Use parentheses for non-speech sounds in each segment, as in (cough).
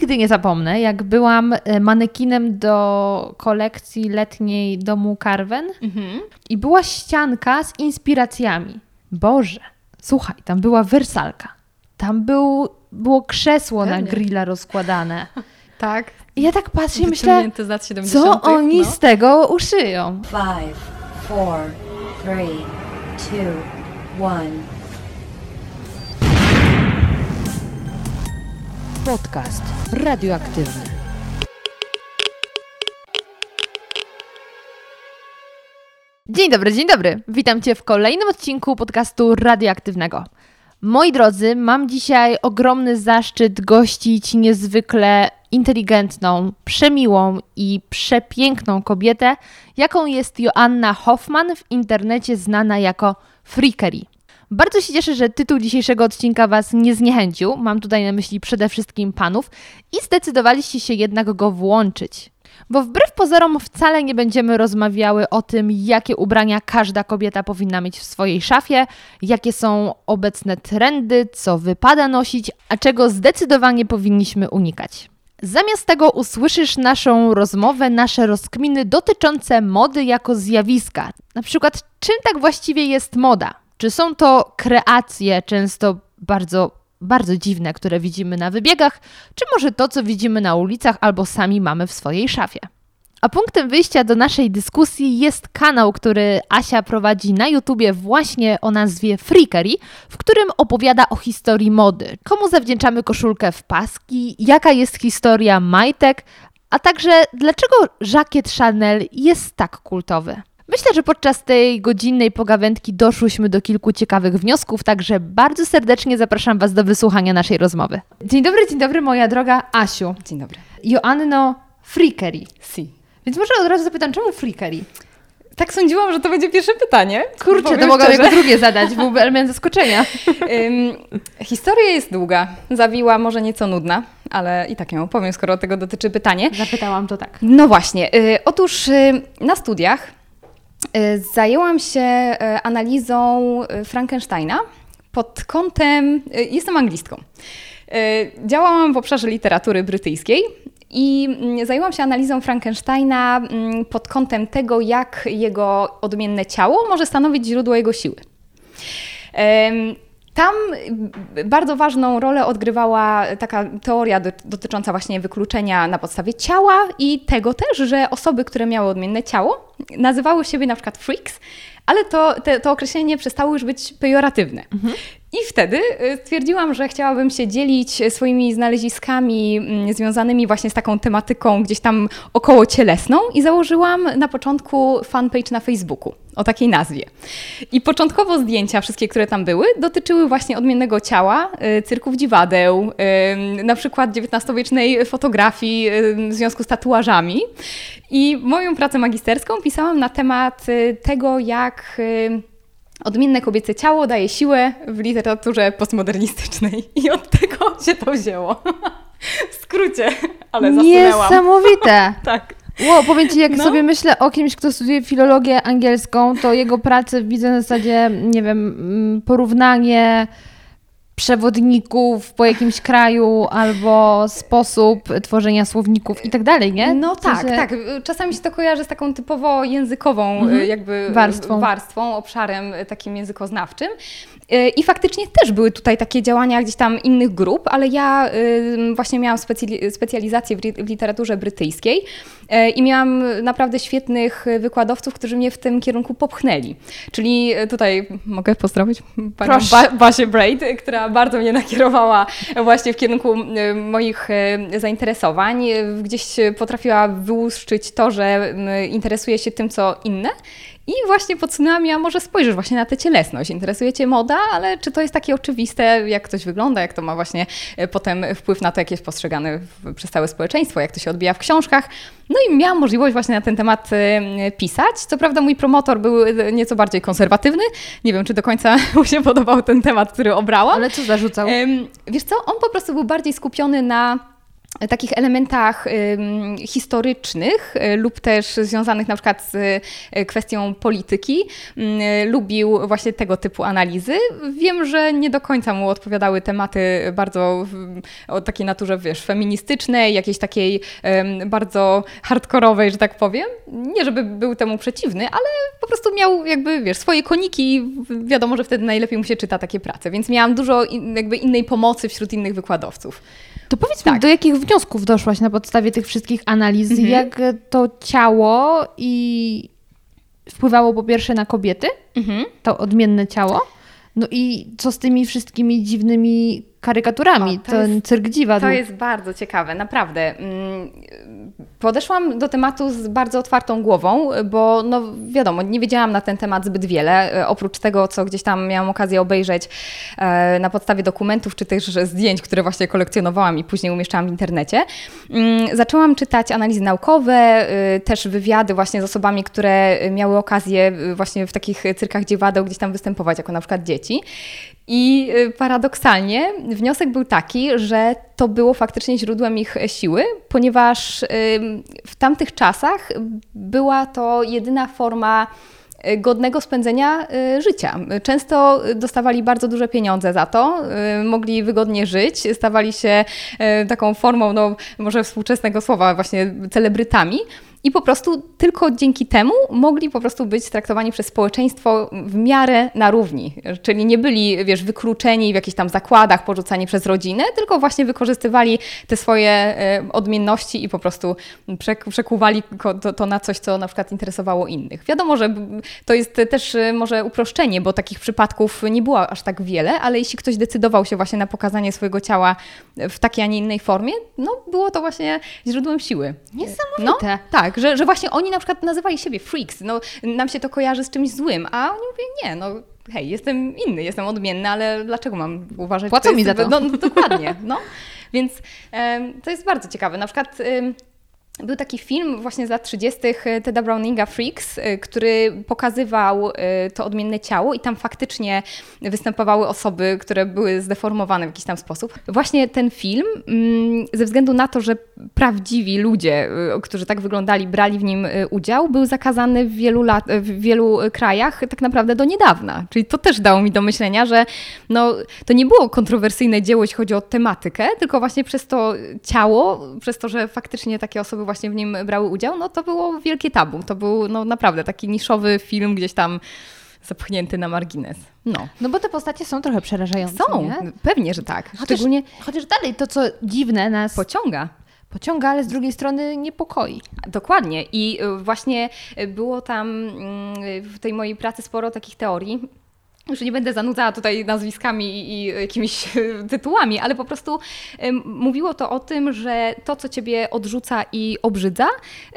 nigdy nie zapomnę, jak byłam e, manekinem do kolekcji letniej domu Carven Mhm. i była ścianka z inspiracjami. Boże, słuchaj, tam była wersalka. Tam był, było krzesło na Pewnie. grilla rozkładane. (laughs) Tak. I ja tak patrzę i myślę, Wyciągnięte z lat 70. co oni no. z tego uszyją? Five, four, three, two, one. Podcast radioaktywny. Dzień dobry, dzień dobry. Witam Cię w kolejnym odcinku podcastu radioaktywnego. Moi drodzy, mam dzisiaj ogromny zaszczyt gościć niezwykle inteligentną, przemiłą i przepiękną kobietę, jaką jest Joanna Hoffman, w internecie znana jako Freakery. Bardzo się cieszę, że tytuł dzisiejszego odcinka Was nie zniechęcił. Mam tutaj na myśli przede wszystkim panów i zdecydowaliście się jednak go włączyć. Bo wbrew pozorom wcale nie będziemy rozmawiały o tym, jakie ubrania każda kobieta powinna mieć w swojej szafie, jakie są obecne trendy, co wypada nosić, a czego zdecydowanie powinniśmy unikać. Zamiast tego usłyszysz naszą rozmowę, nasze rozkminy dotyczące mody jako zjawiska. Na przykład, czym tak właściwie jest moda? Czy są to kreacje, często bardzo, bardzo dziwne, które widzimy na wybiegach, czy może to, co widzimy na ulicach albo sami mamy w swojej szafie? A punktem wyjścia do naszej dyskusji jest kanał, który Asia prowadzi na YouTubie właśnie o nazwie Freakery, w którym opowiada o historii mody. Komu zawdzięczamy koszulkę w paski, jaka jest historia majtek, a także dlaczego żakiet Chanel jest tak kultowy. Myślę, że podczas tej godzinnej pogawędki doszłyśmy do kilku ciekawych wniosków, także bardzo serdecznie zapraszam Was do wysłuchania naszej rozmowy. Dzień dobry, dzień dobry, moja droga Asiu. Dzień dobry. Joanno Freakery. Si. Więc może od razu zapytam, czemu Freakery? Tak sądziłam, że to będzie pierwsze pytanie. Kurczę, to mogłam szczerze. jako drugie zadać, byłby element zaskoczenia. (laughs) Ym, historia jest długa, zawiła, może nieco nudna, ale i tak ją opowiem, skoro tego dotyczy pytanie. Zapytałam to tak. No właśnie, y, otóż y, na studiach zajęłam się y, analizą y, Frankensteina pod kątem, jestem anglistką, działałam w obszarze literatury brytyjskiej i mm, zajęłam się analizą Frankensteina mm, pod kątem tego, jak jego odmienne ciało może stanowić źródło jego siły. Tam bardzo ważną rolę odgrywała taka teoria do, dotycząca właśnie wykluczenia na podstawie ciała i tego też, że osoby, które miały odmienne ciało, nazywały siebie na przykład freaks, ale to, te, to określenie przestało już być pejoratywne. I wtedy y, stwierdziłam, że chciałabym się dzielić swoimi znaleziskami mm, związanymi właśnie z taką tematyką gdzieś tam około cielesną i założyłam na początku fanpage na Facebooku o takiej nazwie. I początkowo zdjęcia, wszystkie, które tam były, dotyczyły właśnie odmiennego ciała, y, cyrków dziwadeł, y, na przykład XIX-wiecznej fotografii y, w związku z tatuażami. I moją pracę magisterską pisałam na temat y, tego, jak y, odmienne kobiece ciało daje siłę w literaturze postmodernistycznej. I od tego się to wzięło. W skrócie, ale zasunęłam. Niesamowite. (laughs) Tak. Wow, powiem Ci, jak No. sobie myślę o kimś, kto studiuje filologię angielską, to jego pracę widzę na zasadzie, nie wiem, mm, porównanie przewodników po jakimś kraju albo sposób tworzenia słowników i tak dalej, nie? No tak, sensie- tak. Czasami się to kojarzy z taką typowo językową Mhm. jakby Warstwą. warstwą, obszarem takim językoznawczym. Y, I faktycznie też były tutaj takie działania gdzieś tam innych grup, ale ja y, właśnie miałam specjali- specjalizację w literaturze brytyjskiej y, i miałam naprawdę świetnych wykładowców, którzy mnie w tym kierunku popchnęli. Czyli tutaj mogę pozdrowić panią ba- Basię Braid, która bardzo mnie nakierowała właśnie w kierunku y, moich y, zainteresowań. Y, Gdzieś potrafiła wyłuszczyć to, że y, interesuje się tym, co inne. I właśnie podsunęła mi, a może spojrzysz właśnie na tę cielesność. Interesuje Cię moda, ale czy to jest takie oczywiste, jak ktoś wygląda, jak to ma właśnie y, potem wpływ na to, jak jest postrzegane przez całe społeczeństwo, jak to się odbija w książkach. No i miałam możliwość właśnie na ten temat y, pisać. Co prawda mój promotor był y, nieco bardziej konserwatywny. Nie wiem, czy do końca (laughs) mu się podobał ten temat, który obrałam. Ale co zarzucał? Wiesz co, on po prostu był bardziej skupiony na takich elementach historycznych y, lub też związanych na przykład z y, kwestią polityki. Lubił właśnie tego typu analizy. Wiem, że nie do końca mu odpowiadały tematy bardzo o takiej naturze, wiesz, feministycznej, jakiejś takiej bardzo hardkorowej, że tak powiem. Nie, żeby był temu przeciwny, ale po prostu miał jakby, wiesz, swoje koniki i wiadomo, że wtedy najlepiej mu się czyta takie prace, więc miałam dużo jakby innej pomocy wśród innych wykładowców. To powiedz mi, Tak. do jakich wniosków doszłaś na podstawie tych wszystkich analiz? Mhm. Jak to ciało i wpływało po pierwsze na kobiety, Mhm. to odmienne ciało, no i co z tymi wszystkimi dziwnymi karykaturami, O, to ten jest- cyrk dziwadł. To jest bardzo ciekawe, naprawdę. Mm, Podeszłam do tematu z bardzo otwartą głową, bo no wiadomo, nie wiedziałam na ten temat zbyt wiele, e, oprócz tego, co gdzieś tam miałam okazję obejrzeć e, na podstawie dokumentów, czy też zdjęć, które właśnie kolekcjonowałam i później umieszczałam w internecie. Mm, Zaczęłam czytać analizy naukowe, e, też wywiady właśnie z osobami, które miały okazję właśnie w takich cyrkach dziewadeł gdzieś tam występować, jako na przykład dzieci. I y, paradoksalnie wniosek był taki, że to było faktycznie źródłem ich siły, ponieważ w tamtych czasach była to jedyna forma y, godnego spędzenia y, życia. Często dostawali bardzo duże pieniądze za to, mogli wygodnie żyć, stawali się taką formą, no może współczesnego słowa, właśnie celebrytami. I po prostu tylko dzięki temu mogli po prostu być traktowani przez społeczeństwo w miarę na równi. Czyli nie byli, wiesz, wykluczeni w jakichś tam zakładach, porzucani przez rodzinę, tylko właśnie wykorzystywali te swoje e, odmienności i po prostu przek- przekuwali to, to na coś, co na przykład interesowało innych. Wiadomo, że to jest też e, może uproszczenie, bo takich przypadków nie było aż tak wiele, ale jeśli ktoś decydował się właśnie na pokazanie swojego ciała w takiej, a nie innej formie, no było to właśnie źródłem siły. Niesamowite. No, tak, że, że właśnie oni na przykład nazywali siebie freaks. No, nam się to kojarzy z czymś złym, a oni mówią, nie, no hej, jestem inny, jestem odmienny, ale dlaczego mam uważać, Płacą mi za to. No, no, (laughs) dokładnie, no. Więc to jest bardzo ciekawe. Na przykład był taki film właśnie z lat 30. Teda Browninga Freaks, y, który pokazywał y, to odmienne ciało i tam faktycznie występowały osoby, które były zdeformowane w jakiś tam sposób. Właśnie ten film, mm, ze względu na to, że prawdziwi ludzie, y, którzy tak wyglądali, brali w nim y, udział, był zakazany w wielu, lat, w wielu krajach tak naprawdę do niedawna. Czyli to też dało mi do myślenia, że no, to nie było kontrowersyjne dzieło, jeśli chodzi o tematykę, tylko właśnie przez to ciało, przez to, że faktycznie takie osoby właśnie w nim brały udział, no to było wielkie tabu. To był no, naprawdę taki niszowy film gdzieś tam zapchnięty na margines. No. No bo te postacie są trochę przerażające, Są, nie? pewnie, że tak. Chociaż, Szczególnie chociaż dalej to, co dziwne nas pociąga. pociąga, ale z drugiej strony niepokoi. Dokładnie. I y, właśnie było tam mm, w tej mojej pracy sporo takich teorii. Już nie będę zanudzała tutaj nazwiskami i jakimiś (laughs) tytułami, ale po prostu mówiło to o tym, że to, co ciebie odrzuca i obrzydza,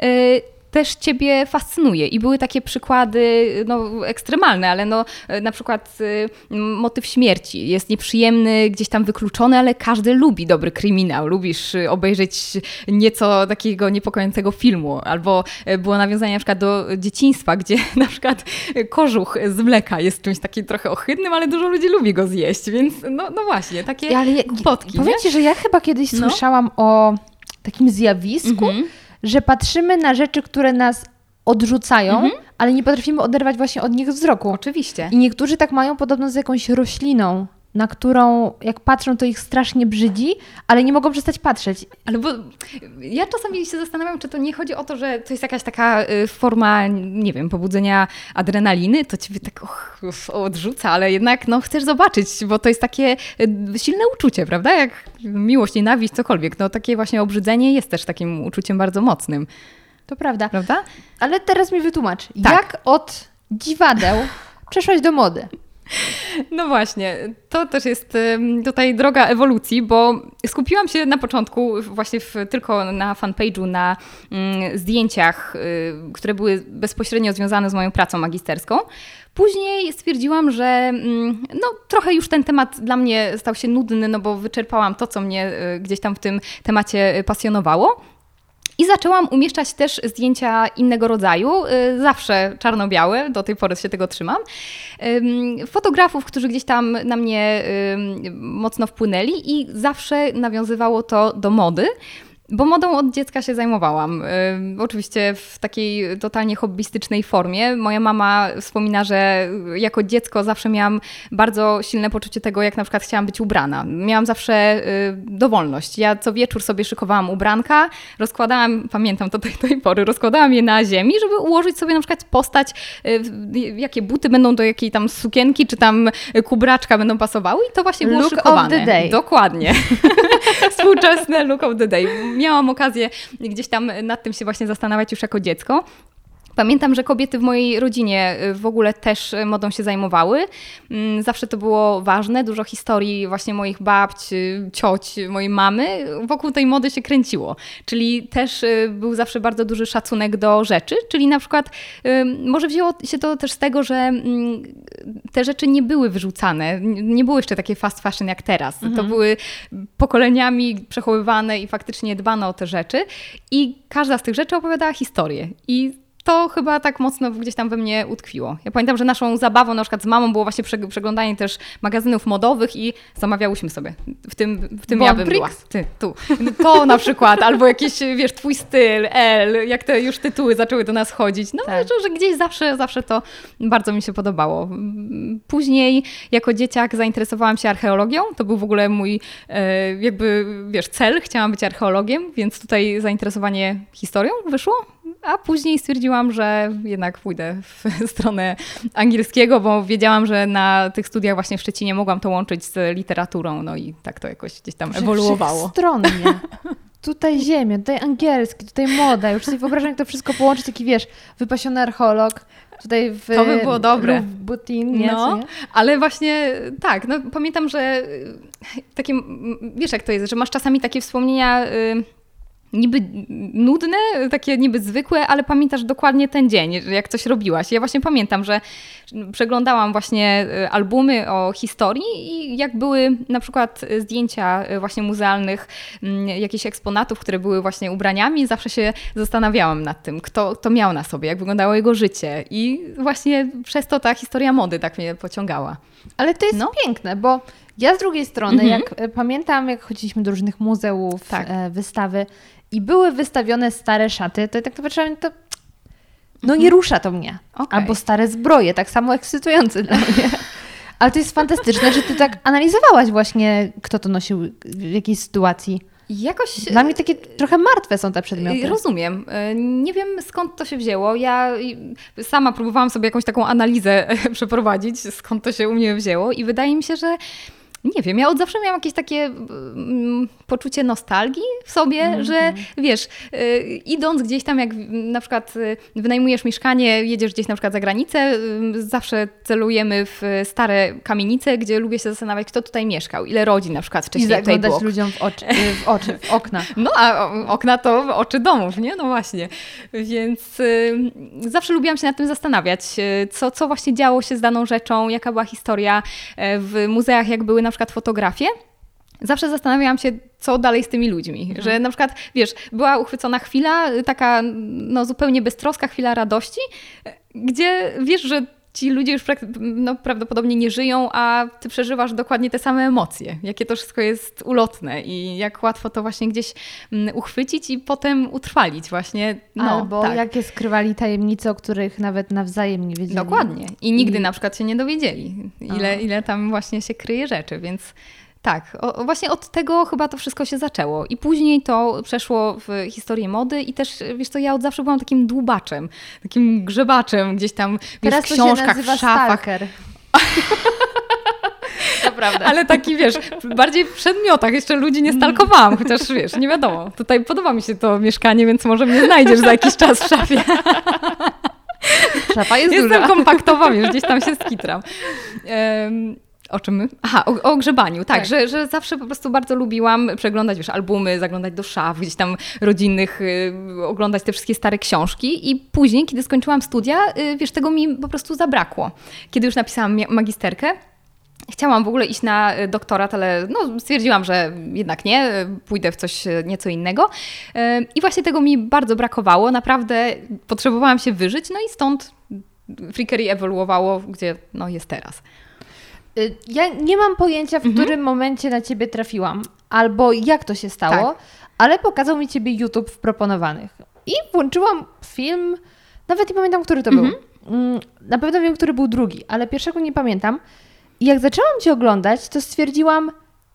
y, też ciebie fascynuje. I były takie przykłady no, ekstremalne, ale no, na przykład y, motyw śmierci jest nieprzyjemny, gdzieś tam wykluczony, ale każdy lubi dobry kryminał. Lubisz y, obejrzeć nieco takiego niepokojącego filmu. Albo y, było nawiązanie na przykład do dzieciństwa, gdzie (laughs) na przykład kożuch z mleka jest czymś takim trochę ohydnym, ale dużo ludzi lubi go zjeść, więc no, no właśnie, takie Ale ja- głupotki, Powiem nie? Ci, że ja chyba kiedyś No. słyszałam o takim zjawisku, Mhm. Że patrzymy na rzeczy, które nas odrzucają, Mhm. ale nie potrafimy oderwać właśnie od nich wzroku. Oczywiście. I niektórzy tak mają podobno z jakąś rośliną, na którą jak patrzą, to ich strasznie brzydzi, ale nie mogą przestać patrzeć. Ale bo ja czasami się zastanawiam, czy to nie chodzi o to, że to jest jakaś taka y, forma, nie wiem, pobudzenia adrenaliny, to ciebie tak och, odrzuca, ale jednak no, chcesz zobaczyć, bo to jest takie y, silne uczucie, prawda? Jak miłość, nienawiść, cokolwiek. No takie właśnie obrzydzenie jest też takim uczuciem bardzo mocnym, To prawda. prawda? Ale teraz mi wytłumacz, Tak. jak od dziwadeł przeszłaś do mody? No właśnie, to też jest tutaj droga ewolucji, bo skupiłam się na początku właśnie w, tylko na fanpage'u, na mm, zdjęciach, y, które były bezpośrednio związane z moją pracą magisterską. Później stwierdziłam, że mm, no, trochę już ten temat dla mnie stał się nudny, no bo wyczerpałam to, co mnie y, gdzieś tam w tym temacie y, pasjonowało. I zaczęłam umieszczać też zdjęcia innego rodzaju, y, zawsze czarno-białe, do tej pory się tego trzymam. Ym, Fotografów, którzy gdzieś tam na mnie mocno wpłynęli i zawsze nawiązywało to do mody. Bo modą od dziecka się zajmowałam. Y, oczywiście w takiej totalnie hobbystycznej formie. Moja mama wspomina, że jako dziecko zawsze miałam bardzo silne poczucie tego, jak na przykład chciałam być ubrana. Miałam zawsze y, dowolność. Ja co wieczór sobie szykowałam ubranka, rozkładałam, pamiętam to do tej pory, rozkładałam je na ziemi, żeby ułożyć sobie na przykład postać, y, jakie buty będą do jakiej tam sukienki, czy tam kubraczka będą pasowały i to właśnie było Look szykowane. of the day. Dokładnie. (laughs) Współczesne look of the day. Miałam okazję gdzieś tam nad tym się właśnie zastanawiać już jako dziecko. Pamiętam, że kobiety w mojej rodzinie y, w ogóle też y, modą się zajmowały. Mm, zawsze to było ważne. Dużo historii właśnie moich babci, cioć, mojej mamy wokół tej mody się kręciło. Czyli też y, był zawsze bardzo duży szacunek do rzeczy. Czyli na przykład może wzięło się to też z tego, że mm, te rzeczy nie były wyrzucane. Nie były jeszcze takie fast fashion jak teraz. Mhm. To były pokoleniami przechowywane i faktycznie dbano o te rzeczy. I każda z tych rzeczy opowiadała historię. I to chyba tak mocno gdzieś tam we mnie utkwiło. Ja pamiętam, że naszą zabawą na przykład z mamą było właśnie przeglądanie też magazynów modowych i zamawiałyśmy sobie. W tym, w tym ja bym była. Ty, tu. To na przykład, albo jakieś, wiesz, twój styl, L, jak te już tytuły zaczęły do nas chodzić. No, tak. że, że gdzieś zawsze, zawsze to bardzo mi się podobało. Później jako dzieciak zainteresowałam się archeologią. To był w ogóle mój e, jakby, wiesz, cel. Chciałam być archeologiem, więc tutaj zainteresowanie historią wyszło a później stwierdziłam, że jednak pójdę w (laughs) stronę angielskiego, bo wiedziałam, że na tych studiach właśnie w Szczecinie mogłam to łączyć z literaturą, no i tak to jakoś gdzieś tam ewoluowało. Stronnie. Tutaj ziemia, tutaj angielski, tutaj moda. Już sobie wyobrażam, jak to wszystko połączyć, taki wiesz, wypasiony archeolog, tutaj w To by było dobre. Butin, nie? No, ale właśnie tak, no pamiętam, że takie, wiesz jak to jest, że masz czasami takie wspomnienia... Yy, niby nudne, takie niby zwykłe, ale pamiętasz dokładnie ten dzień, jak coś robiłaś. Ja właśnie pamiętam, że przeglądałam właśnie e, albumy o historii i jak były na przykład zdjęcia e, właśnie muzealnych mm, jakichś eksponatów, które były właśnie ubraniami, zawsze się zastanawiałam nad tym, kto, kto miał na sobie, jak wyglądało jego życie i właśnie przez to ta historia mody tak mnie pociągała. Ale to jest no. piękne, bo ja z drugiej strony, mhm. jak e, pamiętam, jak chodziliśmy do różnych muzeów, tak. wystawy, i były wystawione stare szaty, to tak naprawdę to no nie mhm. rusza to mnie. Okay. Albo stare zbroje, tak samo ekscytujące dla mnie. Ale to jest fantastyczne, że ty tak analizowałaś właśnie, kto to nosił w jakiej sytuacji. Jakoś... Dla mnie takie trochę martwe są te przedmioty. Rozumiem. Nie wiem skąd to się wzięło. Ja sama próbowałam sobie jakąś taką analizę (laughs) przeprowadzić, skąd to się u mnie wzięło i wydaje mi się, że nie wiem, ja od zawsze miałam jakieś takie mm, poczucie nostalgii w sobie, mm -hmm. że wiesz, y, idąc gdzieś tam, jak na przykład y, wynajmujesz mieszkanie, jedziesz gdzieś na przykład za granicę, y, zawsze celujemy w stare kamienice, gdzie lubię się zastanawiać, kto tutaj mieszkał, ile rodzin na przykład wcześniej I zaglądać tutaj ludziom w oczy, (laughs) w oczy, w okna. No, a okna to oczy domów, nie? No właśnie. Więc y, zawsze lubiłam się nad tym zastanawiać, co, co właśnie działo się z daną rzeczą, jaka była historia w muzeach, jak były na na przykład fotografię, zawsze zastanawiałam się, co dalej z tymi ludźmi. Mhm. Że na przykład, wiesz, była uchwycona chwila, taka no, zupełnie beztroska chwila radości, gdzie wiesz, że ci ludzie już no, prawdopodobnie nie żyją, a ty przeżywasz dokładnie te same emocje. Jakie to wszystko jest ulotne i jak łatwo to właśnie gdzieś mm, uchwycić i potem utrwalić właśnie. No, Albo tak. jakie skrywali tajemnice, o których nawet nawzajem nie wiedzieli. Dokładnie. I nigdy I... na przykład się nie dowiedzieli, ile, ile tam właśnie się kryje rzeczy, więc tak, o, właśnie od tego chyba to wszystko się zaczęło. I później to przeszło w historię mody i też, wiesz co, ja od zawsze byłam takim dłubaczem, takim grzebaczem gdzieś tam wiesz, w książkach, w szafach. Naprawdę. (laughs) Ale taki, wiesz, bardziej w przedmiotach. Jeszcze ludzi nie stalkowałam, chociaż, wiesz, nie wiadomo. Tutaj podoba mi się to mieszkanie, więc może mnie znajdziesz za jakiś czas w szafie. Szafa jest Jestem duża. Jestem kompaktowa, wiesz, gdzieś tam się skitram. Um, o czym my? Aha, o, o grzebaniu, tak, tak. Że, że zawsze po prostu bardzo lubiłam przeglądać już albumy, zaglądać do szaf, gdzieś tam rodzinnych, y, oglądać te wszystkie stare książki i później, kiedy skończyłam studia, y, wiesz, tego mi po prostu zabrakło. Kiedy już napisałam magisterkę, Chciałam w ogóle iść na y, doktorat, ale no, stwierdziłam, że jednak nie, pójdę w coś y, nieco innego. Y, I właśnie tego mi bardzo brakowało. Naprawdę potrzebowałam się wyżyć, no i stąd Freakery ewoluowało, gdzie no, jest teraz. Y, ja nie mam pojęcia, w mhm. którym momencie na ciebie trafiłam, albo jak to się stało, tak. ale był mi ciebie YouTube w proponowanych. I włączyłam film, nawet nie pamiętam, który to Mhm. był. Mm, Na pewno wiem, który był drugi, ale pierwszego nie pamiętam. I jak zaczęłam cię oglądać, to stwierdziłam,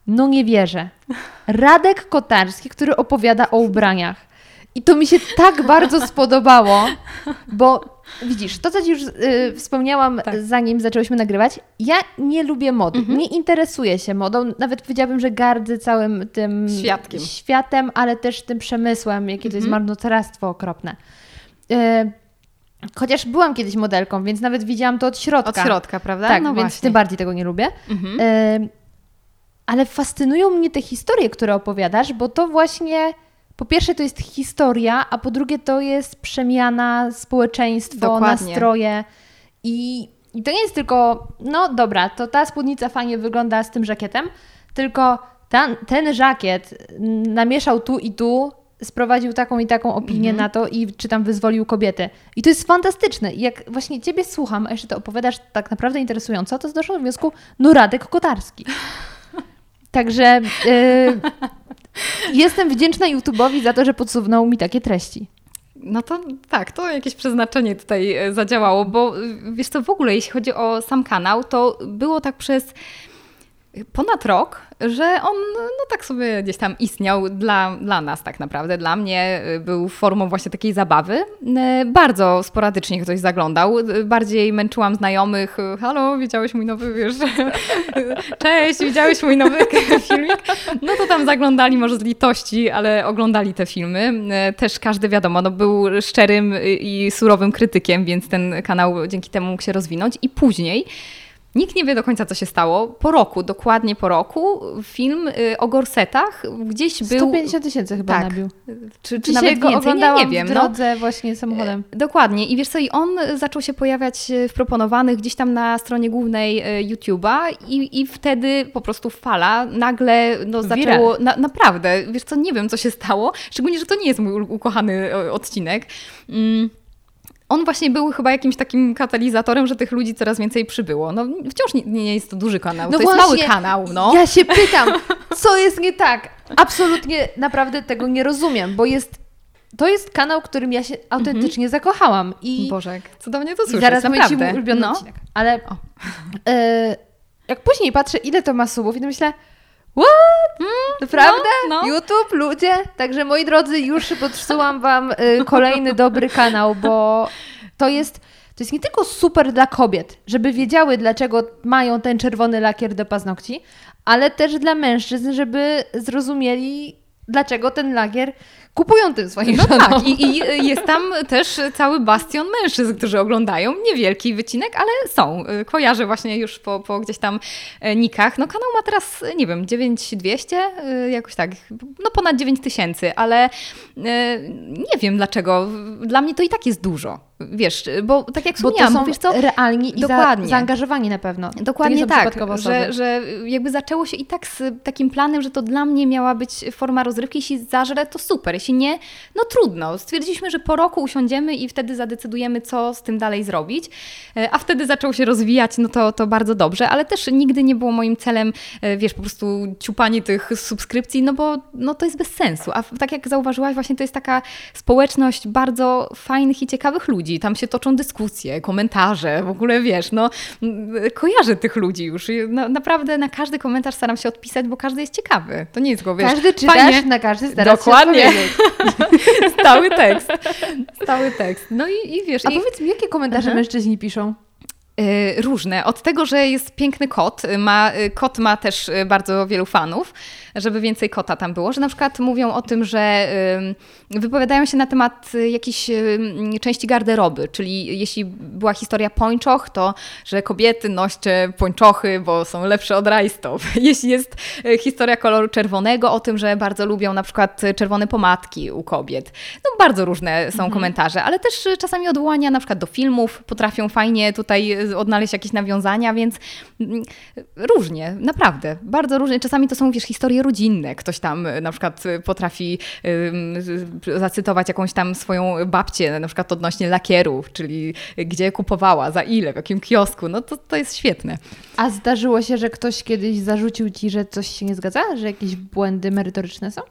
no nie wierzę. (laughs) Radek Kotarski, który opowiada o ubraniach. I to mi się tak bardzo spodobało, bo widzisz, to co ci już y, wspomniałam, Tak. zanim zaczęłyśmy nagrywać, ja nie lubię mody, Mhm. nie interesuję się modą, nawet powiedziałabym, że gardzę całym tym Świadkiem. światem, ale też tym przemysłem, jakie to jest Mhm. marnotrawstwo okropne. Y, chociaż byłam kiedyś modelką, więc nawet widziałam to od środka. Od środka, prawda? Tak, no więc właśnie. tym bardziej tego nie lubię. Mhm. Ym, ale fascynują mnie te historie, które opowiadasz, bo to właśnie po pierwsze to jest historia, a po drugie to jest przemiana, społeczeństwo, Dokładnie. nastroje. I, I to nie jest tylko, no dobra, to ta spódnica fajnie wygląda z tym żakietem, tylko ten, ten żakiet namieszał tu i tu, sprowadził taką i taką opinię Mhm. na to i czy tam wyzwolił kobiety. I to jest fantastyczne. I jak właśnie Ciebie słucham, a jeszcze to opowiadasz tak naprawdę interesująco, to zdoszłam do wniosku, no Radek Kotarski. (laughs) Także y, jestem wdzięczna YouTube'owi za to, że podsunął mi takie treści. No to tak, to jakieś przeznaczenie tutaj e, zadziałało, bo y, wiesz co, w ogóle jeśli chodzi o sam kanał, to było tak przez ponad rok, że on no tak sobie gdzieś tam istniał dla, dla nas tak naprawdę, dla mnie y, był formą właśnie takiej zabawy. E, Bardzo sporadycznie ktoś zaglądał, Y, bardziej męczyłam znajomych, y, halo, widziałeś mój nowy, wiesz, (laughs) cześć, widziałeś mój nowy (laughs) filmik? No to tam zaglądali może z litości, ale oglądali te filmy. Też każdy wiadomo, no był szczerym y, i surowym krytykiem, więc ten kanał dzięki temu mógł się rozwinąć i później Nikt nie wie do końca, co się stało. Po roku, dokładnie po roku, film y, o gorsetach gdzieś był. 150 tysięcy chyba tak. nabił. Czy, czy nawet go oglądałam nie, nie wiem. w no. drodze właśnie samochodem. Dokładnie. I wiesz co, i on zaczął się pojawiać w proponowanych gdzieś tam na stronie głównej e, YouTube'a i, i wtedy po prostu fala nagle no, zaczęło, na, naprawdę, wiesz co, nie wiem co się stało, szczególnie, że to nie jest mój ukochany e, odcinek. Mm. On właśnie był chyba jakimś takim katalizatorem, że tych ludzi coraz więcej przybyło. No wciąż nie, nie jest to duży kanał, to jest mały kanał, no. Ja się pytam, co jest nie tak? Absolutnie naprawdę tego nie rozumiem, bo jest to jest kanał, którym ja się autentycznie zakochałam. I, Boże, jak cudownie to i słyszeć, zaraz ci naprawdę. mój ulubiony no. odcinek. Ale e, jak później patrzę, ile to ma subów, i to myślę, what? Naprawdę? no, no. YouTube, ludzie? Także moi drodzy, już podsułam wam y, (laughs) kolejny dobry kanał, bo to jest, to jest nie tylko super dla kobiet, żeby wiedziały, dlaczego mają ten czerwony lakier do paznokci, ale też dla mężczyzn, żeby zrozumieli, dlaczego ten lakier kupują tym swoim No żonom. tak, i, i jest tam też cały bastion mężczyzn, którzy oglądają. Niewielki wycinek, ale są. Kojarzę właśnie już po, po gdzieś tam e, nikach. No kanał ma teraz, nie wiem, 9200, e, jakoś tak, no ponad 9000, ale e, nie wiem dlaczego. Dla mnie to i tak jest dużo. Wiesz, bo tak jak Bo to wspomniałam, są wiesz co, realni i za, Dokładnie. zaangażowani na pewno. Dokładnie tak, że, że jakby zaczęło się i tak z takim planem, że to dla mnie miała być forma rozrywki. Jeśli zażrę, to super. Jeśli nie, no trudno. Stwierdziliśmy, że po roku usiądziemy i wtedy zadecydujemy, co z tym dalej zrobić. E, A wtedy zaczął się rozwijać, no to, to bardzo dobrze, ale też nigdy nie było moim celem, e, wiesz, po prostu ciupanie tych subskrypcji, no bo no to jest bez sensu. A tak jak zauważyłaś, właśnie to jest taka społeczność bardzo fajnych i ciekawych ludzi. Tam się toczą dyskusje, komentarze, w ogóle wiesz, no kojarzę tych ludzi już. Na, naprawdę na każdy komentarz staram się odpisać, bo każdy jest ciekawy. To nie jest go, wiesz, Każdy czytasz, fajnie, na każdy starasz Dokładnie. się odpowiedzieć. (laughs) Stały tekst. Stały tekst. No i, i wiesz, A i, powiedz mi, jakie komentarze Aha. mężczyźni piszą? y, różne. Od tego, że jest piękny kot, ma, y, kot ma też y, bardzo wielu fanów, żeby więcej kota tam było, że na przykład mówią o tym, że wypowiadają się na temat y, jakiejś części garderoby, czyli jeśli była historia pończoch, to że kobiety noście pończochy, bo są lepsze od rajstop. (laughs) Jeśli jest y, historia koloru czerwonego, o tym, że bardzo lubią na przykład y, czerwone pomadki u kobiet. No bardzo różne są komentarze, ale też czasami odwołania na przykład do filmów potrafią fajnie tutaj odnaleźć jakieś nawiązania, więc mm, różnie, naprawdę, bardzo różnie. Czasami to są, wiesz, historie rodzinne. Ktoś tam na przykład potrafi zacytować jakąś tam swoją babcię, na przykład odnośnie lakierów, czyli gdzie kupowała, za ile, w jakim kiosku. No to, to jest świetne. A zdarzyło się, że ktoś kiedyś zarzucił ci, że coś się nie zgadza? Że jakieś błędy merytoryczne są?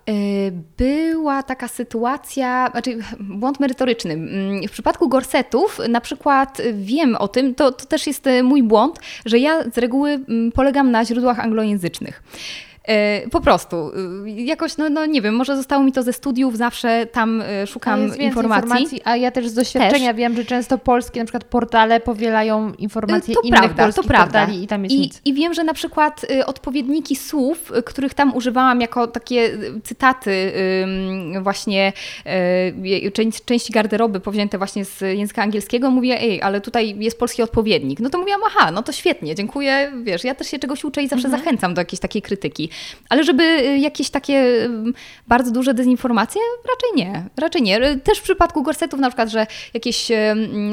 Była taka sytuacja, znaczy błąd merytoryczny. Mm, w przypadku gorsetów na przykład wiem o tym, to, to też jest mój błąd, że ja z reguły mm, polegam na źródłach anglojęzycznych. E, po prostu, y, jakoś, no, no nie wiem, może zostało mi to ze studiów, zawsze tam e, szukam informacji. informacji. A ja też z doświadczenia też. wiem, że często polskie na przykład portale powielają informacje to innych prawda, to prawda. i tam jest I, nic. I wiem, że na przykład y, odpowiedniki słów, y, których tam używałam jako takie cytaty właśnie części garderoby powzięte właśnie z języka angielskiego, mówię, ej, ale tutaj jest polski odpowiednik. No to mówiłam, aha, no to świetnie, dziękuję, wiesz, ja też się czegoś uczę i zawsze mhm. zachęcam do jakiejś takiej krytyki. Ale żeby y, jakieś takie y, bardzo duże dezinformacje? Raczej nie. Raczej nie. Też w przypadku gorsetów na przykład, że jakieś y,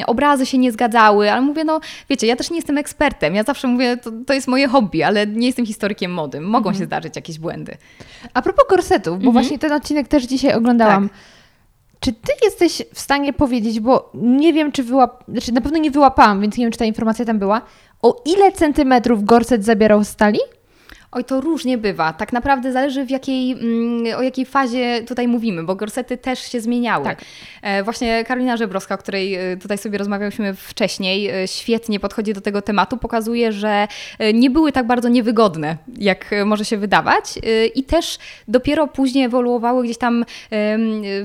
obrazy się nie zgadzały, ale mówię, no wiecie, ja też nie jestem ekspertem. Ja zawsze mówię, to, to jest moje hobby, ale nie jestem historykiem mody. Mogą mhm. się zdarzyć jakieś błędy. A propos gorsetów, bo mhm. właśnie ten odcinek też dzisiaj oglądałam. Tak. Czy ty jesteś w stanie powiedzieć, bo nie wiem, czy wyłap... Znaczy, na pewno nie wyłapałam, więc nie wiem, czy ta informacja tam była. O ile centymetrów gorset zabierał stali? Oj, to różnie bywa. Tak naprawdę zależy w jakiej, mm, o jakiej fazie tutaj mówimy, bo gorsety też się zmieniały. Tak. E, właśnie Karolina Żebrowska, o której e, tutaj sobie rozmawialiśmy wcześniej, e, świetnie podchodzi do tego tematu, pokazuje, że nie były tak bardzo niewygodne, jak może się wydawać i też dopiero później ewoluowały gdzieś tam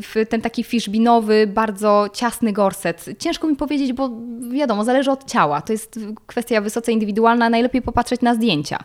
w ten taki fishbinowy, bardzo ciasny gorset. Ciężko mi powiedzieć, bo wiadomo, zależy od ciała. To jest kwestia wysoce indywidualna. Najlepiej popatrzeć na zdjęcia,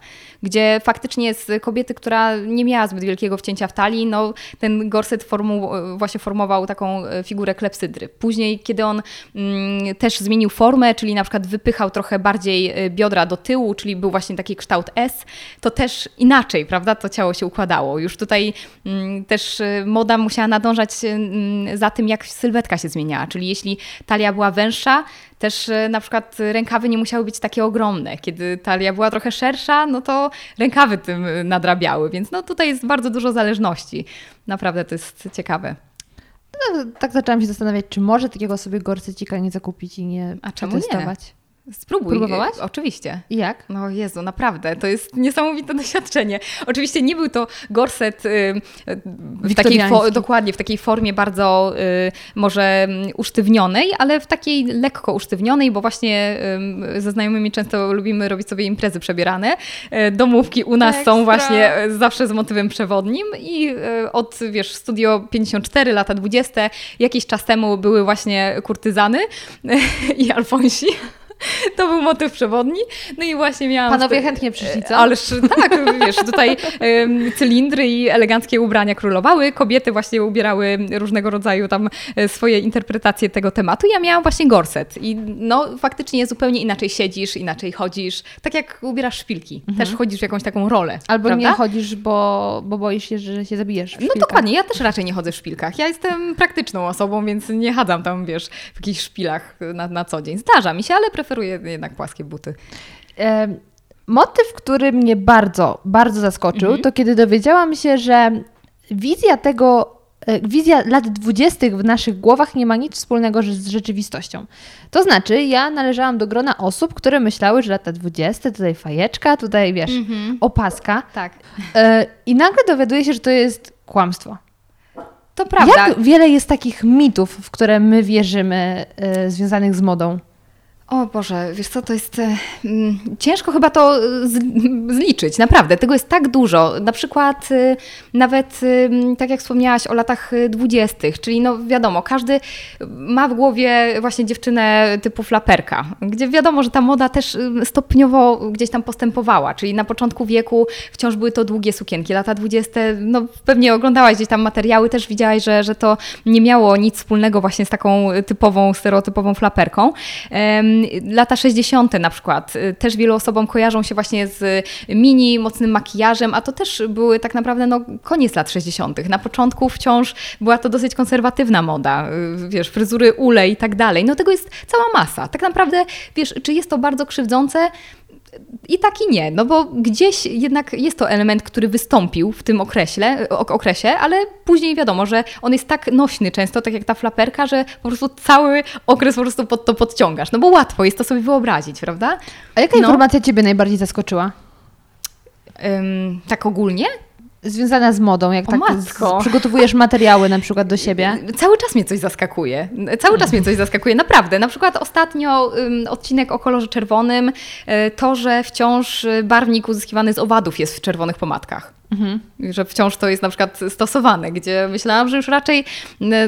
gdzie faktycznie z kobiety, która nie miała zbyt wielkiego wcięcia w talii, no ten gorset formu, właśnie formował taką e, figurę klepsydry. Później, kiedy on mm, też zmienił formę, czyli na przykład wypychał trochę bardziej e, biodra do tyłu, czyli był właśnie taki kształt S, to też inaczej, prawda, to ciało się układało. Już tutaj mm, też e, moda musiała nadążać mm, za tym, jak sylwetka się zmieniała, czyli jeśli talia była węższa, też e, na przykład rękawy nie musiały być takie ogromne. Kiedy talia była trochę szersza, no to rękawy tym e, nadrabiały, więc no tutaj jest bardzo dużo zależności. Naprawdę to jest ciekawe. No, tak zaczęłam się zastanawiać, czy może takiego sobie gorsycika nie zakupić i nie A czemu testować. Nie? Spróbuj. Próbowałaś? Oczywiście. I jak? No Jezu, naprawdę, to jest niesamowite (laughs) doświadczenie. Oczywiście nie był to gorset y, w takiej dokładnie w takiej formie bardzo y, może mm, usztywnionej, ale w takiej lekko usztywnionej, bo właśnie y, ze znajomymi często lubimy robić sobie imprezy przebierane. Y, domówki u nas Ekstra. są właśnie y, zawsze z motywem przewodnim i y, od, wiesz, Studio 54, lata 20, jakiś czas temu były właśnie kurtyzany (laughs) i Alfonsi. (laughs) To był motyw przewodni. No i właśnie miałam... Panowie chętnie przyszli, co? Ależ tak, wiesz, tutaj cylindry i eleganckie ubrania królowały. Kobiety właśnie ubierały różnego rodzaju tam e, swoje interpretacje tego tematu. Ja miałam właśnie gorset i no faktycznie zupełnie inaczej siedzisz, inaczej chodzisz. Tak jak ubierasz szpilki. Mhm. Też wchodzisz w jakąś taką rolę. Albo prawda? nie chodzisz, bo, bo boisz się, że się zabijesz No dokładnie, ja też raczej nie chodzę w szpilkach. Ja jestem praktyczną osobą, więc nie chadzam tam, wiesz, w jakichś szpilach na, na co dzień. Zdarza mi się, ale preferuję preferuję jednak płaskie buty. E, motyw, który mnie bardzo, bardzo zaskoczył, mhm. to kiedy dowiedziałam się, że wizja tego e, wizja lat dwudziestych w naszych głowach nie ma nic wspólnego z rzeczywistością. To znaczy, ja należałam do grona osób, które myślały, że lata dwudzieste, tutaj fajeczka, tutaj wiesz, mhm. opaska. Tak. E, I nagle dowiaduję się, że to jest kłamstwo. To prawda. Jak wiele jest takich mitów, w które my wierzymy, związanych z modą? O Boże, wiesz co, to jest e, mm, ciężko chyba to z, zliczyć, naprawdę. Tego jest tak dużo. Na przykład y, nawet y, tak jak wspomniałaś o latach dwudziestych, czyli no wiadomo, każdy ma w głowie właśnie dziewczynę typu flaperka, gdzie wiadomo, że ta moda też stopniowo gdzieś tam postępowała, czyli na początku wieku wciąż były to długie sukienki. Lata dwudzieste, no pewnie oglądałaś gdzieś tam materiały, też widziałaś, że, że to nie miało nic wspólnego właśnie z taką typową, stereotypową flaperką lata 60. na przykład też wielu osobom kojarzą się właśnie z mini, mocnym makijażem, a to też były tak naprawdę no, koniec lat 60. Na początku wciąż była to dosyć konserwatywna moda, wiesz, fryzury ule i tak dalej. No tego jest cała masa. Tak naprawdę, wiesz, czy jest to bardzo krzywdzące? I tak i nie, no bo gdzieś jednak jest to element, który wystąpił w tym okresie, okresie, ale później wiadomo, że on jest tak nośny często, tak jak ta flaperka, że po prostu cały okres po prostu pod to podciągasz. No bo łatwo jest to sobie wyobrazić, prawda? A jaka No. informacja Ciebie najbardziej zaskoczyła? Tak ogólnie? Związana z modą, jak O tak matko. przygotowujesz materiały na przykład do siebie. Cały czas mnie coś zaskakuje. Cały czas mnie coś zaskakuje, naprawdę. Na przykład ostatnio odcinek o kolorze czerwonym, y, to, że wciąż barwnik uzyskiwany z owadów jest w czerwonych pomadkach. Że wciąż to jest na przykład stosowane, gdzie myślałam, że już raczej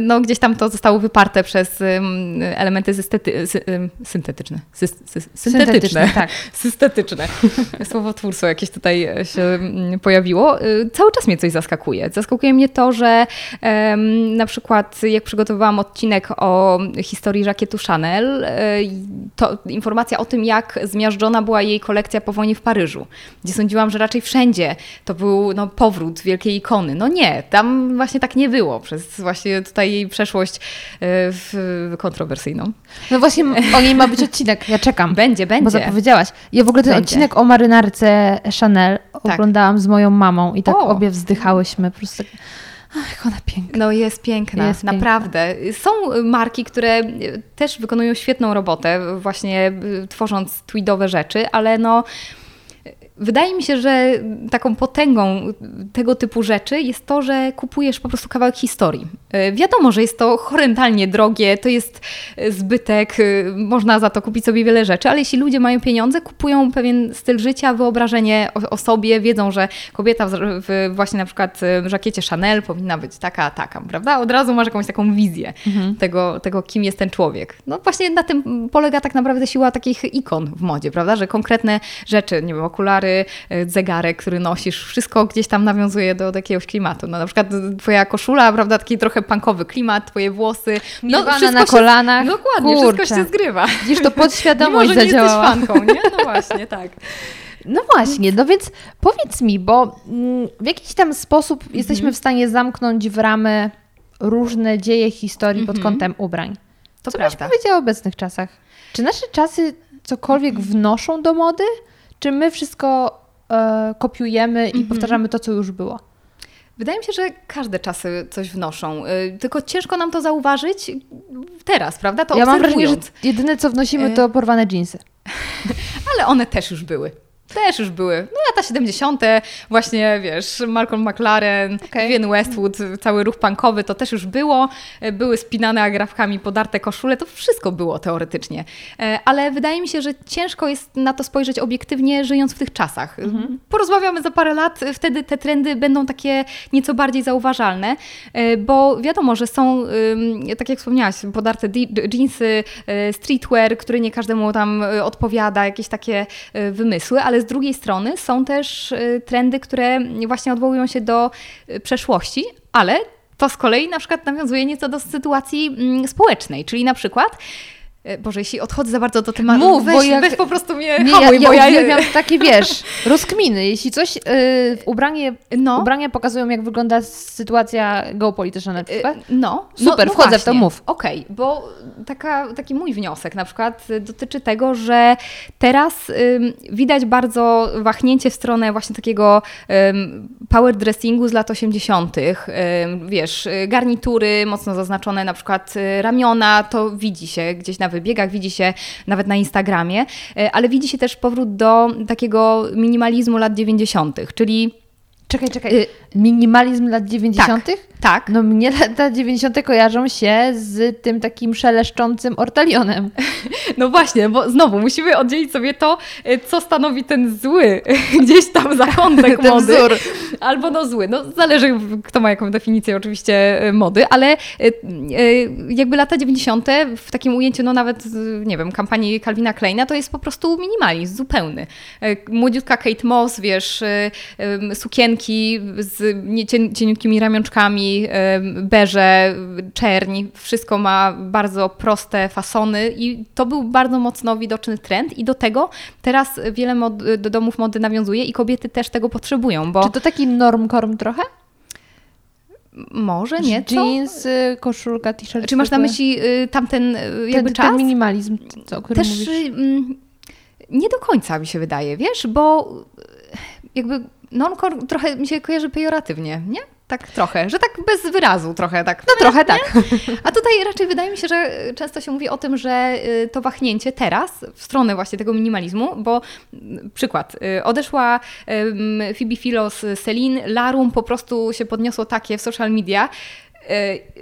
no, gdzieś tam to zostało wyparte przez ym, elementy zystety, sy, ym, syntetyczne. Sy, sy, syntetyczne. Syntetyczne, tak. (laughs) Systetyczne. Słowotwórstwo jakieś tutaj się mm, pojawiło. Y, Cały czas mnie coś zaskakuje. Zaskakuje mnie to, że em, na przykład jak przygotowywałam odcinek o historii żakietu Chanel, y, to informacja o tym, jak zmiażdżona była jej kolekcja po wojnie w Paryżu, gdzie sądziłam, że raczej wszędzie to był no, powrót wielkiej ikony. No nie, tam właśnie tak nie było przez właśnie tutaj jej przeszłość y, w, kontrowersyjną. No właśnie o niej ma być odcinek, ja czekam. Będzie, będzie. Bo zapowiedziałaś. Ja w ogóle ten Będzie. odcinek o marynarce Chanel oglądałam z moją mamą i tak O. obie wzdychałyśmy. Po prostu tak, ach, ona piękna. No jest piękna, Jest piękna. naprawdę. Są marki, które też wykonują świetną robotę, właśnie y, tworząc tweedowe rzeczy, ale no. Wydaje mi się, że taką potęgą tego typu rzeczy jest to, że kupujesz po prostu kawałek historii. Y, Wiadomo, że jest to horrendalnie drogie, to jest y, zbytek, y, można za to kupić sobie wiele rzeczy, ale jeśli ludzie mają pieniądze, kupują pewien styl życia, wyobrażenie o, o sobie, wiedzą, że kobieta w, w właśnie na przykład y, żakiecie Chanel powinna być taka, taka, prawda? Od razu masz jakąś taką wizję tego, tego, kim jest ten człowiek. No właśnie na tym polega tak naprawdę siła takich ikon w modzie, prawda? Że konkretne rzeczy, nie wiem, okulary, y, zegarek, który nosisz, wszystko gdzieś tam nawiązuje do, do jakiegoś klimatu. No na przykład twoja koszula, prawda? Taki trochę punkowy klimat, twoje włosy. No wszystko na się- kolanach. Dokładnie, Kurczę. wszystko się zgrywa. Widzisz, to podświadomość Mimo, że nie jesteś fanką, nie? No właśnie, tak. No właśnie, no więc powiedz mi, bo mm, w jakiś tam sposób jesteśmy Mhm. w stanie zamknąć w ramy różne dzieje historii pod kątem ubrań. Mhm. To Co prawda. byś powiedziała o obecnych czasach? Czy nasze czasy cokolwiek wnoszą do mody? Czy my wszystko e, kopiujemy Mhm. i powtarzamy to, co już było? Wydaje mi się, że każde czasy coś wnoszą. Y, Tylko ciężko nam to zauważyć teraz, prawda? To ja mam wrażenie, że jedyne, co wnosimy, E. to porwane dżinsy. (laughs) Ale one też już były. Też już były. No lata 70. właśnie, wiesz, Malcolm McLaren, Okej. Vivienne Westwood, cały ruch punkowy, to też już było. E, Były spinane agrafkami podarte koszule, to wszystko było teoretycznie. E, Ale wydaje mi się, że ciężko jest na to spojrzeć obiektywnie, żyjąc w tych czasach. Porozmawiamy za parę lat, wtedy te trendy będą takie nieco bardziej zauważalne, e, bo wiadomo, że są, tak jak wspomniałaś, podarte jeansy, e, streetwear, który nie każdemu tam e, odpowiada, jakieś takie e, wymysły, ale z drugiej strony są też e, trendy, które właśnie odwołują się do e, przeszłości, ale to z kolei na przykład nawiązuje nieco do sytuacji mm, społecznej, czyli na przykład Boże, jeśli odchodzę za bardzo do tematu, Mów, weź, bo jak- weź po prostu mnie Nie, ja, hamuj, ja bo ja... uwielbiam takie, wiesz, (laughs) rozkminy. Jeśli coś, y, ubranie, No. ubrania pokazują, jak wygląda sytuacja geopolityczna na Y, przykład. No, Super, no, wchodzę w to, mów. Okej, bo taka, taki mój wniosek na przykład dotyczy tego, że teraz ym, widać bardzo wahnięcie w stronę właśnie takiego power dressingu z lat 80. Ym, wiesz, garnitury mocno zaznaczone, na przykład y, ramiona, to widzi się gdzieś na wybiegach, widzi się nawet na Instagramie, y, ale widzi się też powrót do takiego minimalizmu lat 90., czyli Czekaj, czekaj. Y, Minimalizm lat 90. tak, No mnie (laughs) lata 90. kojarzą się z tym takim szeleszczącym ortalionem. (laughs) No właśnie, bo znowu musimy oddzielić sobie to, y, co stanowi ten zły (laughs) gdzieś tam zakątek Ten mody. wzór. Albo no zły. No zależy, kto ma jaką definicję oczywiście y, mody, ale jakby lata 90. w takim ujęciu, no nawet, nie wiem, kampanii Calvina Kleina, to jest po prostu minimalizm zupełny. Młodziutka Kate Moss, wiesz, y, z nie- cien- cieniutkimi ramionczkami, beże, y, czerń, wszystko ma bardzo proste fasony i to był bardzo mocno widoczny trend i do tego teraz wiele mod, do domów mody nawiązuje i kobiety też tego potrzebują, bo Czy to taki normkorm trochę? może nieco. Jeans, koszulka, t-shirt. Czy masz na myśli y, tamten y, jakby ten, czas? ten minimalizm, o którym Też mówisz? y, mm, Nie do końca mi się wydaje, wiesz, bo jakby non-core trochę mi się kojarzy pejoratywnie, nie? Tak trochę, że tak bez wyrazu trochę tak. No trochę tak. A tutaj raczej wydaje mi się, że często się mówi o tym, że y, to wahnięcie teraz w stronę właśnie tego minimalizmu, bo mm, przykład, y, odeszła Phoebe Philo z Celine, Larum po prostu się podniosło takie w social media,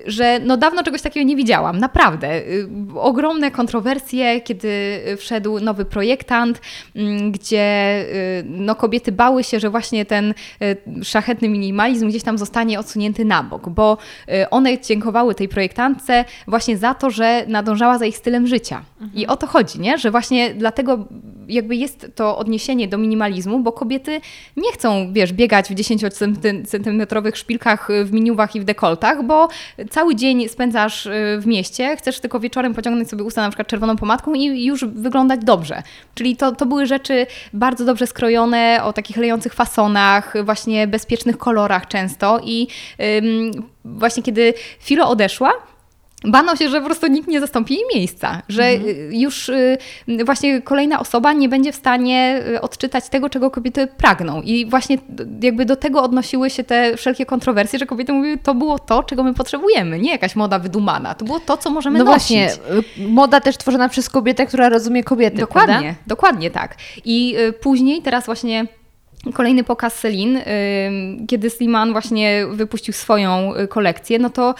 że no dawno czegoś takiego nie widziałam, naprawdę. Y, Ogromne kontrowersje, kiedy wszedł nowy projektant, mm, gdzie y, no, kobiety bały się, że właśnie ten y, szlachetny minimalizm gdzieś tam zostanie odsunięty na bok, bo y, one dziękowały tej projektantce właśnie za to, że nadążała za ich stylem życia. I o to chodzi, nie? że właśnie dlatego jakby jest to odniesienie do minimalizmu, bo kobiety nie chcą, wiesz, biegać w 10-centymetrowych szpilkach y, w miniuwach i w dekoltach, bo cały dzień spędzasz y, w mieście, chcesz tylko wieczorem pociągnąć sobie usta na przykład czerwoną pomadką i już wyglądać dobrze. Czyli to, to były rzeczy bardzo dobrze skrojone, o takich lejących fasonach, właśnie bezpiecznych kolorach często i ym, właśnie kiedy Filo odeszła, Bano się, że po prostu nikt nie zastąpi jej miejsca, że y, już y, właśnie kolejna osoba nie będzie w stanie y, odczytać tego, czego kobiety pragną. I właśnie jakby do tego odnosiły się te wszelkie kontrowersje, że kobiety mówiły, to było to, czego my potrzebujemy, nie jakaś moda wydumana. To było to, co możemy No nosić. właśnie, y, moda też tworzona przez kobietę, która rozumie kobiety, Dokładnie, prawda? dokładnie tak. I później, teraz właśnie kolejny pokaz Celine, y, kiedy Sliman właśnie wypuścił swoją kolekcję, no to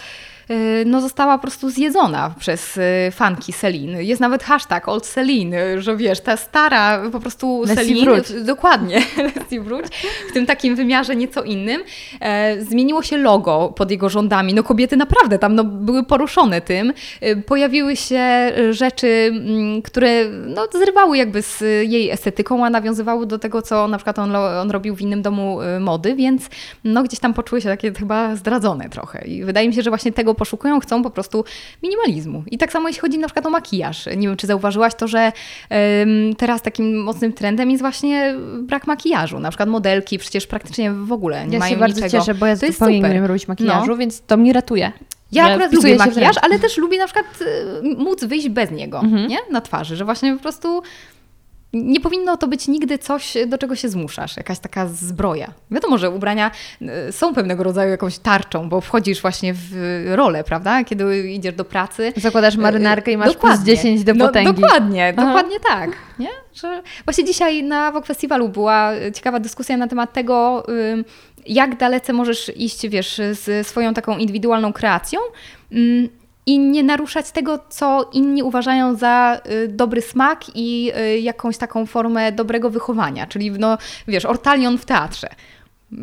no została po prostu zjedzona przez y, fanki Celine. Jest nawet hashtag Old Celine, y, że wiesz, ta stara po prostu Leslie wróć. Dokładnie, (laughs) Leslie wróć, w tym takim wymiarze nieco innym. E, zmieniło się logo pod jego rządami. No kobiety naprawdę tam no, były poruszone tym. E, pojawiły się e, rzeczy, mm, które no, zrywały jakby z jej estetyką, a nawiązywały do tego, co na przykład on, on robił w innym domu mody, więc no, gdzieś tam poczuły się takie chyba zdradzone trochę. I wydaje mi się, że właśnie tego poszukują, chcą po prostu minimalizmu. I tak samo jeśli chodzi na przykład o makijaż. Nie wiem, czy zauważyłaś to, że teraz takim mocnym trendem jest właśnie brak makijażu. Na przykład modelki przecież praktycznie w ogóle nie Ja mają się bardzo niczego. cieszę, bo ja to jest zupełnie nie super. umiem robić makijażu, No. więc to mnie ratuje. Ja akurat lubię makijaż, ale też lubię na przykład y, móc wyjść bez niego Mhm. nie? na twarzy, że właśnie po prostu nie powinno to być nigdy coś, do czego się zmuszasz, jakaś taka zbroja. Wiadomo, że ubrania y, są pewnego rodzaju jakąś tarczą, bo wchodzisz właśnie w rolę, prawda? Kiedy idziesz do pracy. Zakładasz marynarkę i masz plus Dokładnie. 10 do no, potęgi. Dokładnie, Aha. dokładnie tak. Nie? Że właśnie dzisiaj na Vogue Festiwalu była ciekawa dyskusja na temat tego, jak dalece możesz iść, wiesz, z swoją taką indywidualną kreacją ym, i nie naruszać tego, co inni uważają za y, dobry smak i y, jakąś taką formę dobrego wychowania, czyli no, wiesz, ortalion w teatrze.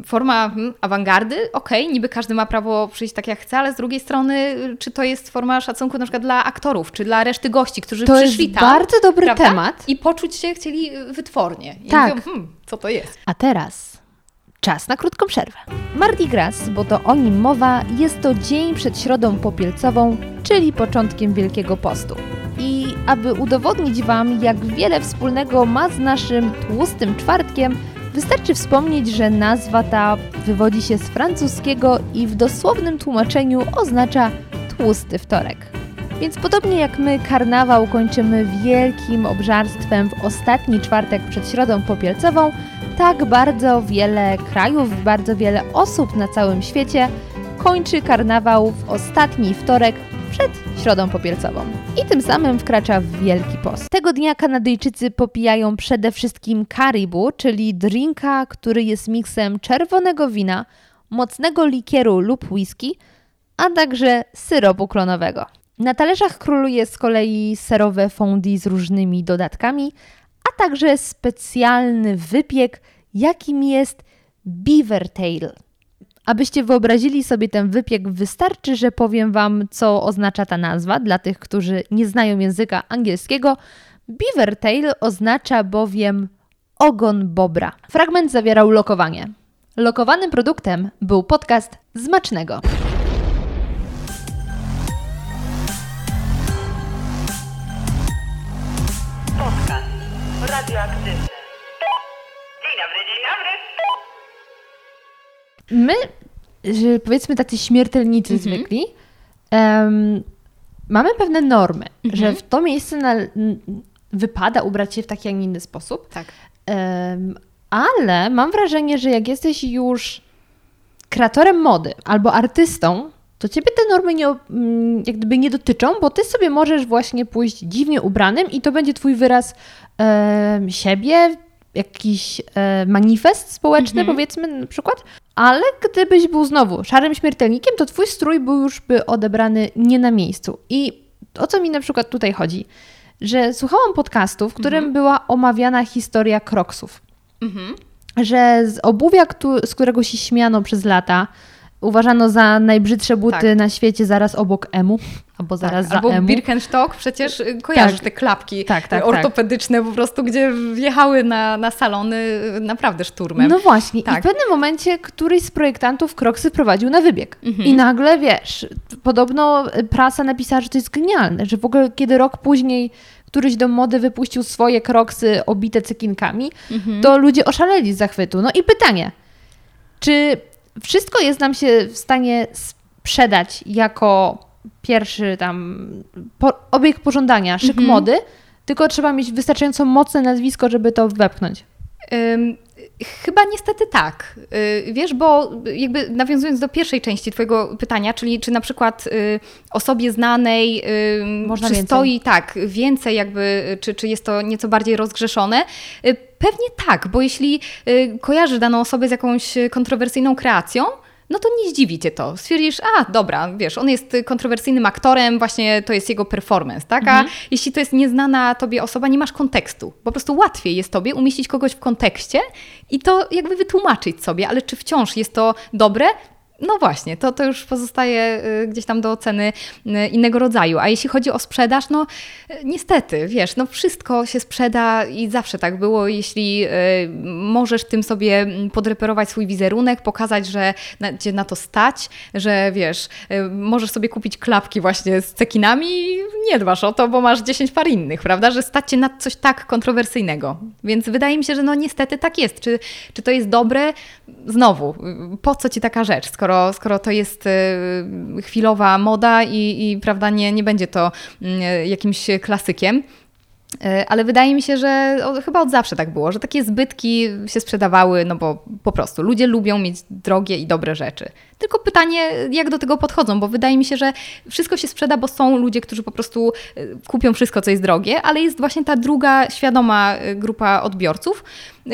Forma hmm, awangardy, okej, niby każdy ma prawo przyjść tak jak chce, ale z drugiej strony, y, czy to jest forma szacunku na przykład dla aktorów, czy dla reszty gości, którzy To jest przyszli tam. bardzo dobry prawda? temat. I poczuć się chcieli wytwornie. I Tak. Mówią, hmm, co to jest? A teraz czas na krótką przerwę. Mardi Gras, bo to o nim mowa, jest to dzień przed Środą Popielcową, czyli początkiem Wielkiego Postu. I aby udowodnić Wam, jak wiele wspólnego ma z naszym tłustym czwartkiem, wystarczy wspomnieć, że nazwa ta wywodzi się z francuskiego i w dosłownym tłumaczeniu oznacza tłusty wtorek. Więc podobnie jak my karnawał kończymy wielkim obżarstwem w ostatni czwartek przed Środą Popielcową, tak bardzo wiele krajów, bardzo wiele osób na całym świecie kończy karnawał w ostatni wtorek przed Środą Popielcową. I tym samym wkracza w Wielki Post. Tego dnia Kanadyjczycy popijają przede wszystkim karibu, czyli drinka, który jest miksem czerwonego wina, mocnego likieru lub whisky, a także syropu klonowego. Na talerzach króluje z kolei serowe fondue z różnymi dodatkami, a także specjalny wypiek, jakim jest beaver tail. Abyście wyobrazili sobie ten wypiek, wystarczy, że powiem Wam, co oznacza ta nazwa dla tych, którzy nie znają języka angielskiego. Beaver tail oznacza bowiem ogon bobra. Fragment zawierał lokowanie. Lokowanym produktem był podcast Zmacznego. Radioaktywny. Dzień dobry, dzień dobry. My, że powiedzmy tacy śmiertelnicy zwykli, em, mamy pewne normy, że w to miejsce na, wypada ubrać się w taki, a nie inny sposób. Tak. Em, ale mam wrażenie, że jak jesteś już kreatorem mody albo artystą, to ciebie te normy nie, jak gdyby nie dotyczą, bo ty sobie możesz właśnie pójść dziwnie ubranym i to będzie twój wyraz siebie, jakiś e, manifest społeczny, powiedzmy na przykład. Ale gdybyś był znowu szarym śmiertelnikiem, to twój strój był już by odebrany nie na miejscu. I o co mi na przykład tutaj chodzi? Że słuchałam podcastu, w którym była omawiana historia kroksów że z obuwia, z którego się śmiano przez lata, uważano za najbrzydsze buty Tak. na świecie zaraz obok emu, albo zaraz tak. za Albo emu. Birkenstock, przecież y, kojarzysz Tak. te klapki Tak, tak, y, ortopedyczne po prostu, gdzie wjechały na, na salony y, naprawdę szturmem. No właśnie. I Tak. w pewnym momencie któryś z projektantów kroksy prowadził na wybieg. Mhm. I nagle, wiesz, podobno prasa napisała, że to jest genialne, że w ogóle kiedy rok później któryś dom mody wypuścił swoje kroksy obite cekinkami, Mhm. to ludzie oszaleli z zachwytu. No i pytanie, czy wszystko jest nam się w stanie sprzedać jako pierwszy tam po, obiekt pożądania, szyk Mhm. mody, tylko trzeba mieć wystarczająco mocne nazwisko, żeby to wepchnąć. Ym, Chyba niestety tak. Y, Wiesz, bo jakby nawiązując do pierwszej części Twojego pytania, czyli czy na przykład y, osobie znanej y, Można przystoi tak więcej, jakby, czy, czy jest to nieco bardziej rozgrzeszone? Y, Pewnie tak, bo jeśli y, kojarzysz daną osobę z jakąś kontrowersyjną kreacją, no to nie zdziwi cię to. Stwierdzisz, a dobra, wiesz, on jest kontrowersyjnym aktorem, właśnie to jest jego performance, tak? A jeśli to jest nieznana tobie osoba, nie masz kontekstu. Po prostu łatwiej jest tobie umieścić kogoś w kontekście i to jakby wytłumaczyć sobie, ale czy wciąż jest to dobre? No właśnie, to, to już pozostaje y, gdzieś tam do oceny y, innego rodzaju. A jeśli chodzi o sprzedaż, no y, niestety, wiesz, no wszystko się sprzeda i zawsze tak było. Jeśli możesz tym sobie podreperować swój wizerunek, pokazać, że na, cię na to stać, że wiesz, możesz sobie kupić klapki właśnie z cekinami i nie dbasz o to, bo masz 10 par innych, prawda? Że stać cię na coś tak kontrowersyjnego. Więc wydaje mi się, że no niestety tak jest. Czy, czy to jest dobre? Znowu, po co ci taka rzecz, skoro, skoro to jest y, chwilowa moda i, i prawda, nie, nie będzie to y, jakimś klasykiem. E, Ale wydaje mi się, że chyba od zawsze tak było, że takie zbytki się sprzedawały, no bo po prostu ludzie lubią mieć drogie i dobre rzeczy. Tylko pytanie, jak do tego podchodzą, bo wydaje mi się, że wszystko się sprzeda, bo są ludzie, którzy po prostu e, kupią wszystko, co jest drogie, ale jest właśnie ta druga świadoma grupa odbiorców,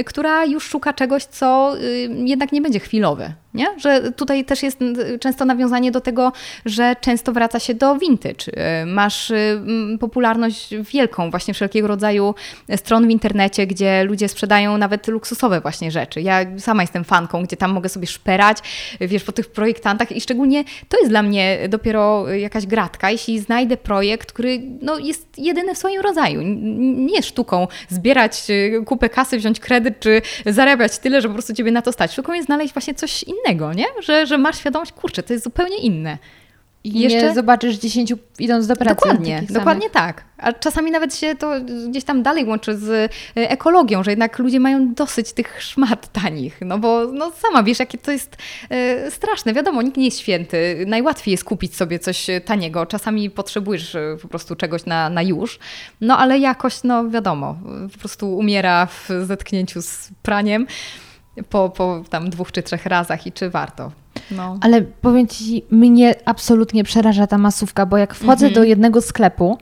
która już szuka czegoś, co y, jednak nie będzie chwilowe. Nie? Że tutaj też jest często nawiązanie do tego, że często wraca się do vintage. Y, Masz y, popularność wielką właśnie wszelkiego rodzaju stron w internecie, gdzie ludzie sprzedają nawet luksusowe właśnie rzeczy. Ja sama jestem fanką, gdzie tam mogę sobie szperać, wiesz, po tych projektantach i szczególnie to jest dla mnie dopiero jakaś gratka, jeśli znajdę projekt, który no, jest jedyny w swoim rodzaju. Nie sztuką zbierać kupę kasy, wziąć kredyt, czy zarabiać tyle, że po prostu ciebie na to stać. Sztuką jest znaleźć właśnie coś innego, nie? Że, że masz świadomość, kurczę, to jest zupełnie inne. I Jeszcze- nie zobaczysz 10 idąc do pracy. Dokładnie, dokładnie tak. A czasami nawet się to gdzieś tam dalej łączy z e, ekologią, że jednak ludzie mają dosyć tych szmat tanich, no bo no sama wiesz, jakie to jest e, straszne. Wiadomo, nikt nie jest święty. Najłatwiej jest kupić sobie coś taniego. Czasami potrzebujesz e, po prostu czegoś na, na już, no ale jakoś, no wiadomo, po prostu umiera w zetknięciu z praniem po, po tam dwóch czy trzech razach i czy warto. No. Ale powiem Ci, mnie absolutnie przeraża ta masówka, bo jak wchodzę Mhm. do jednego sklepu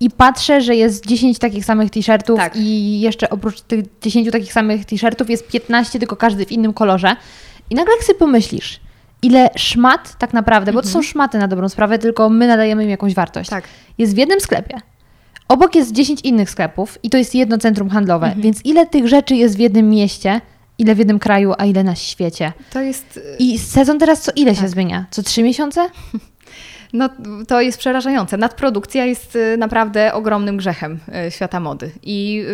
i patrzę, że jest 10 takich samych t-shirtów Tak. i jeszcze oprócz tych 10 takich samych t-shirtów jest 15, tylko każdy w innym kolorze. I nagle jak sobie pomyślisz, ile szmat tak naprawdę, bo to są szmaty na dobrą sprawę, tylko my nadajemy im jakąś wartość. Tak. Jest w jednym sklepie. Obok jest 10 innych sklepów i to jest jedno centrum handlowe, więc ile tych rzeczy jest w jednym mieście, ile w jednym kraju, a ile na świecie. To jest I sezon teraz co ile się Tak. zmienia? Co trzy miesiące? (laughs) No, to jest przerażające. Nadprodukcja jest y, naprawdę ogromnym grzechem y, świata mody. I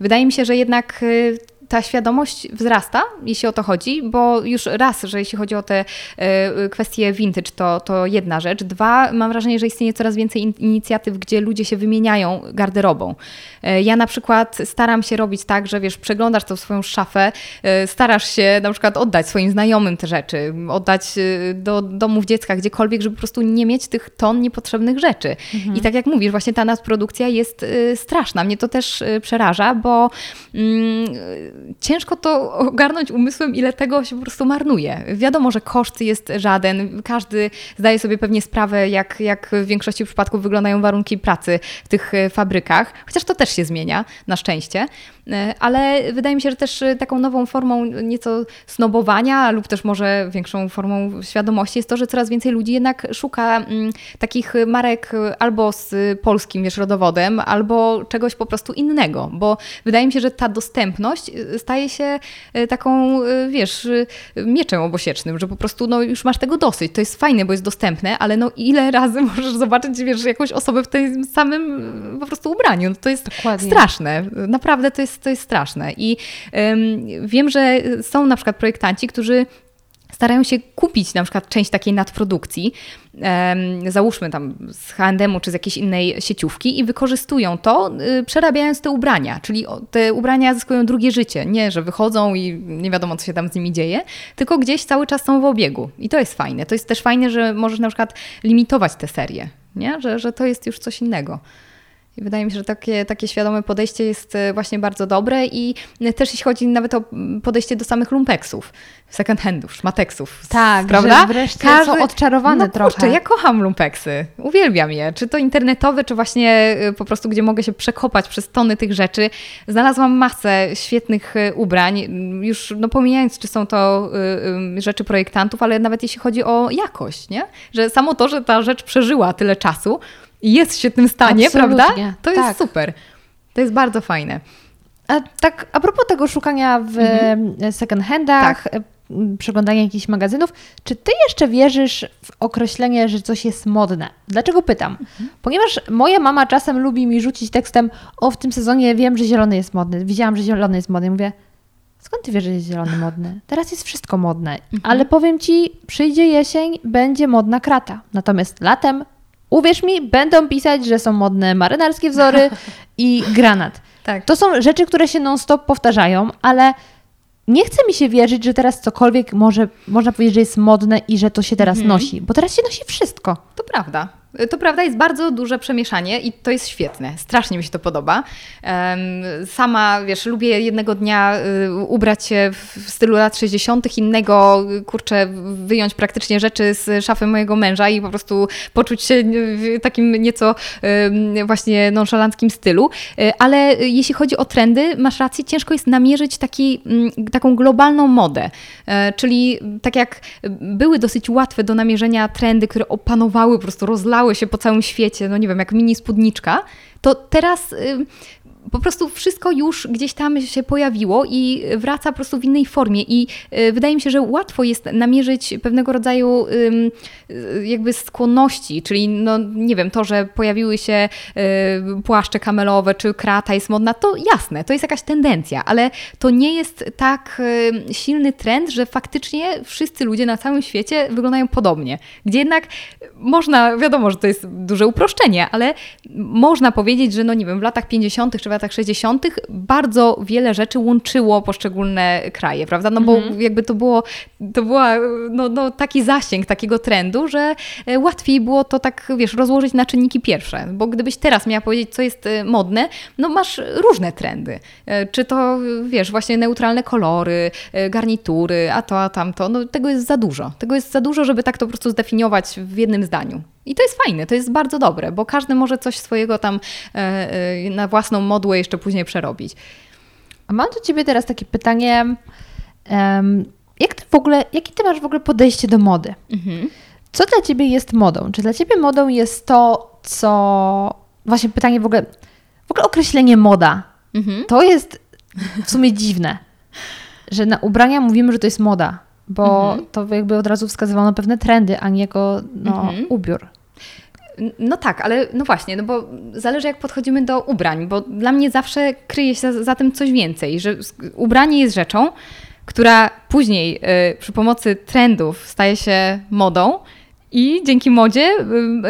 wydaje mi się, że jednak y, ta świadomość wzrasta, jeśli o to chodzi, bo już raz, że jeśli chodzi o te e, kwestie vintage, to, to jedna rzecz. Dwa, mam wrażenie, że istnieje coraz więcej in, inicjatyw, gdzie ludzie się wymieniają garderobą. E, ja na przykład staram się robić tak, że wiesz, przeglądasz tą swoją szafę, e, starasz się na przykład oddać swoim znajomym te rzeczy, oddać do domów dziecka, gdziekolwiek, żeby po prostu nie mieć tych ton niepotrzebnych rzeczy. I tak jak mówisz, właśnie ta nadprodukcja jest straszna. Mnie to też przeraża, bo mm, ciężko to ogarnąć umysłem, ile tego się po prostu marnuje. Wiadomo, że koszt jest żaden. Każdy zdaje sobie pewnie sprawę, jak, jak w większości przypadków wyglądają warunki pracy w tych y, fabrykach, chociaż to też się zmienia, na szczęście. E, Ale wydaje mi się, że też y, taką nową formą nieco snobowania, lub też może większą formą świadomości jest to, że coraz więcej ludzi jednak szuka mm, takich marek y, albo z polskim wiesz, rodowodem, albo czegoś po prostu innego, bo wydaje mi się, że ta dostępność staje się taką, wiesz, mieczem obosiecznym, że po prostu no, już masz tego dosyć. To jest fajne, bo jest dostępne, ale no ile razy (laughs) możesz zobaczyć, wiesz, jakąś osobę w tym samym po prostu ubraniu. No, to jest Dokładnie. straszne. Naprawdę to jest, to jest straszne. I wiem, że są na przykład projektanci, którzy starają się kupić na przykład część takiej nadprodukcji, załóżmy tam z H&M czy z jakiejś innej sieciówki i wykorzystują to, y, przerabiając te ubrania, czyli te ubrania zyskują drugie życie. Nie, że wychodzą i nie wiadomo, co się tam z nimi dzieje, tylko gdzieś cały czas są w obiegu. I to jest fajne. To jest też fajne, że możesz na przykład limitować te serie, nie? Że, że to jest już coś innego. I wydaje mi się, że takie, takie świadome podejście jest e, właśnie bardzo dobre i e, też jeśli chodzi nawet o podejście do samych lumpeksów, second handów, szmateksów. Tak, prawda? że wreszcie są odczarowane no, trochę. Kurczę, ja kocham lumpeksy, uwielbiam je. Czy to internetowe, czy właśnie y, po prostu, gdzie mogę się przekopać przez tony tych rzeczy. Znalazłam masę świetnych ubrań, już no, pomijając, czy są to rzeczy projektantów, ale nawet jeśli chodzi o jakość, nie? Że samo to, że ta rzecz przeżyła tyle czasu i jest w świetnym stanie, Absolutnie, prawda? To jest tak. super. To jest bardzo fajne. A tak, a propos tego szukania w mhm. second handach, Tak. e, przeglądania jakichś magazynów, czy ty jeszcze wierzysz w określenie, że coś jest modne? Dlaczego pytam? Ponieważ moja mama czasem lubi mi rzucić tekstem, o w tym sezonie wiem, że zielony jest modny, widziałam, że zielony jest modny. Mówię, skąd ty wiesz, że jest zielony modny? Teraz jest wszystko modne, ale powiem ci, przyjdzie jesień, będzie modna krata. Natomiast latem, uwierz mi, będą pisać, że są modne marynarskie wzory i (laughs) granat. Tak. To są rzeczy, które się non-stop powtarzają, ale nie chce mi się wierzyć, że teraz cokolwiek może, można powiedzieć, że jest modne i że to się teraz nosi, bo teraz się nosi wszystko. To prawda. To prawda, jest bardzo duże przemieszanie i to jest świetne. Strasznie mi się to podoba. Sama, wiesz, lubię jednego dnia y, ubrać się w stylu lat 60., innego, y, kurczę, wyjąć praktycznie rzeczy z szafy mojego męża i po prostu poczuć się w takim nieco właśnie nonszalanckim stylu. Y, Ale y, jeśli chodzi o trendy, masz rację, ciężko jest namierzyć taki, mm, taką globalną modę. E, Czyli tak jak były dosyć łatwe do namierzenia trendy, które opanowały, po prostu rozlały się po całym świecie, no nie wiem, jak mini spódniczka, to teraz po prostu wszystko już gdzieś tam się pojawiło i wraca po prostu w innej formie. I y, wydaje mi się, że łatwo jest namierzyć pewnego rodzaju y, jakby skłonności, czyli no nie wiem, to, że pojawiły się y, płaszcze kamelowe czy krata jest modna, to jasne, to jest jakaś tendencja, ale to nie jest tak silny trend, że faktycznie wszyscy ludzie na całym świecie wyglądają podobnie. Gdzie jednak można, wiadomo, że to jest duże uproszczenie, ale można powiedzieć, że no nie wiem, w latach 50. czy latach 60. bardzo wiele rzeczy łączyło poszczególne kraje, prawda? No bo jakby to było, to była no, no, taki zasięg takiego trendu, że e, łatwiej było to tak, wiesz, rozłożyć na czynniki pierwsze, bo gdybyś teraz miała powiedzieć, co jest e, modne, no masz różne trendy. E, Czy to, wiesz, właśnie neutralne kolory, garnitury, a to, a tamto, no tego jest za dużo. Tego jest za dużo, żeby tak to po prostu zdefiniować w jednym zdaniu. I to jest fajne, to jest bardzo dobre, bo każdy może coś swojego tam e, e, na własną modłę jeszcze później przerobić. A mam do Ciebie teraz takie pytanie, jak ty w ogóle, jakie Ty masz w ogóle podejście do mody? Co dla Ciebie jest modą? Czy dla Ciebie modą jest to, co... Właśnie pytanie w ogóle, w ogóle określenie moda. To jest w sumie dziwne, że na ubrania mówimy, że to jest moda, bo to jakby od razu wskazywano pewne trendy, a nie jako no, ubiór. No tak, ale no właśnie, no bo zależy jak podchodzimy do ubrań, bo dla mnie zawsze kryje się za, za tym coś więcej, że ubranie jest rzeczą, która później y, przy pomocy trendów staje się modą i dzięki modzie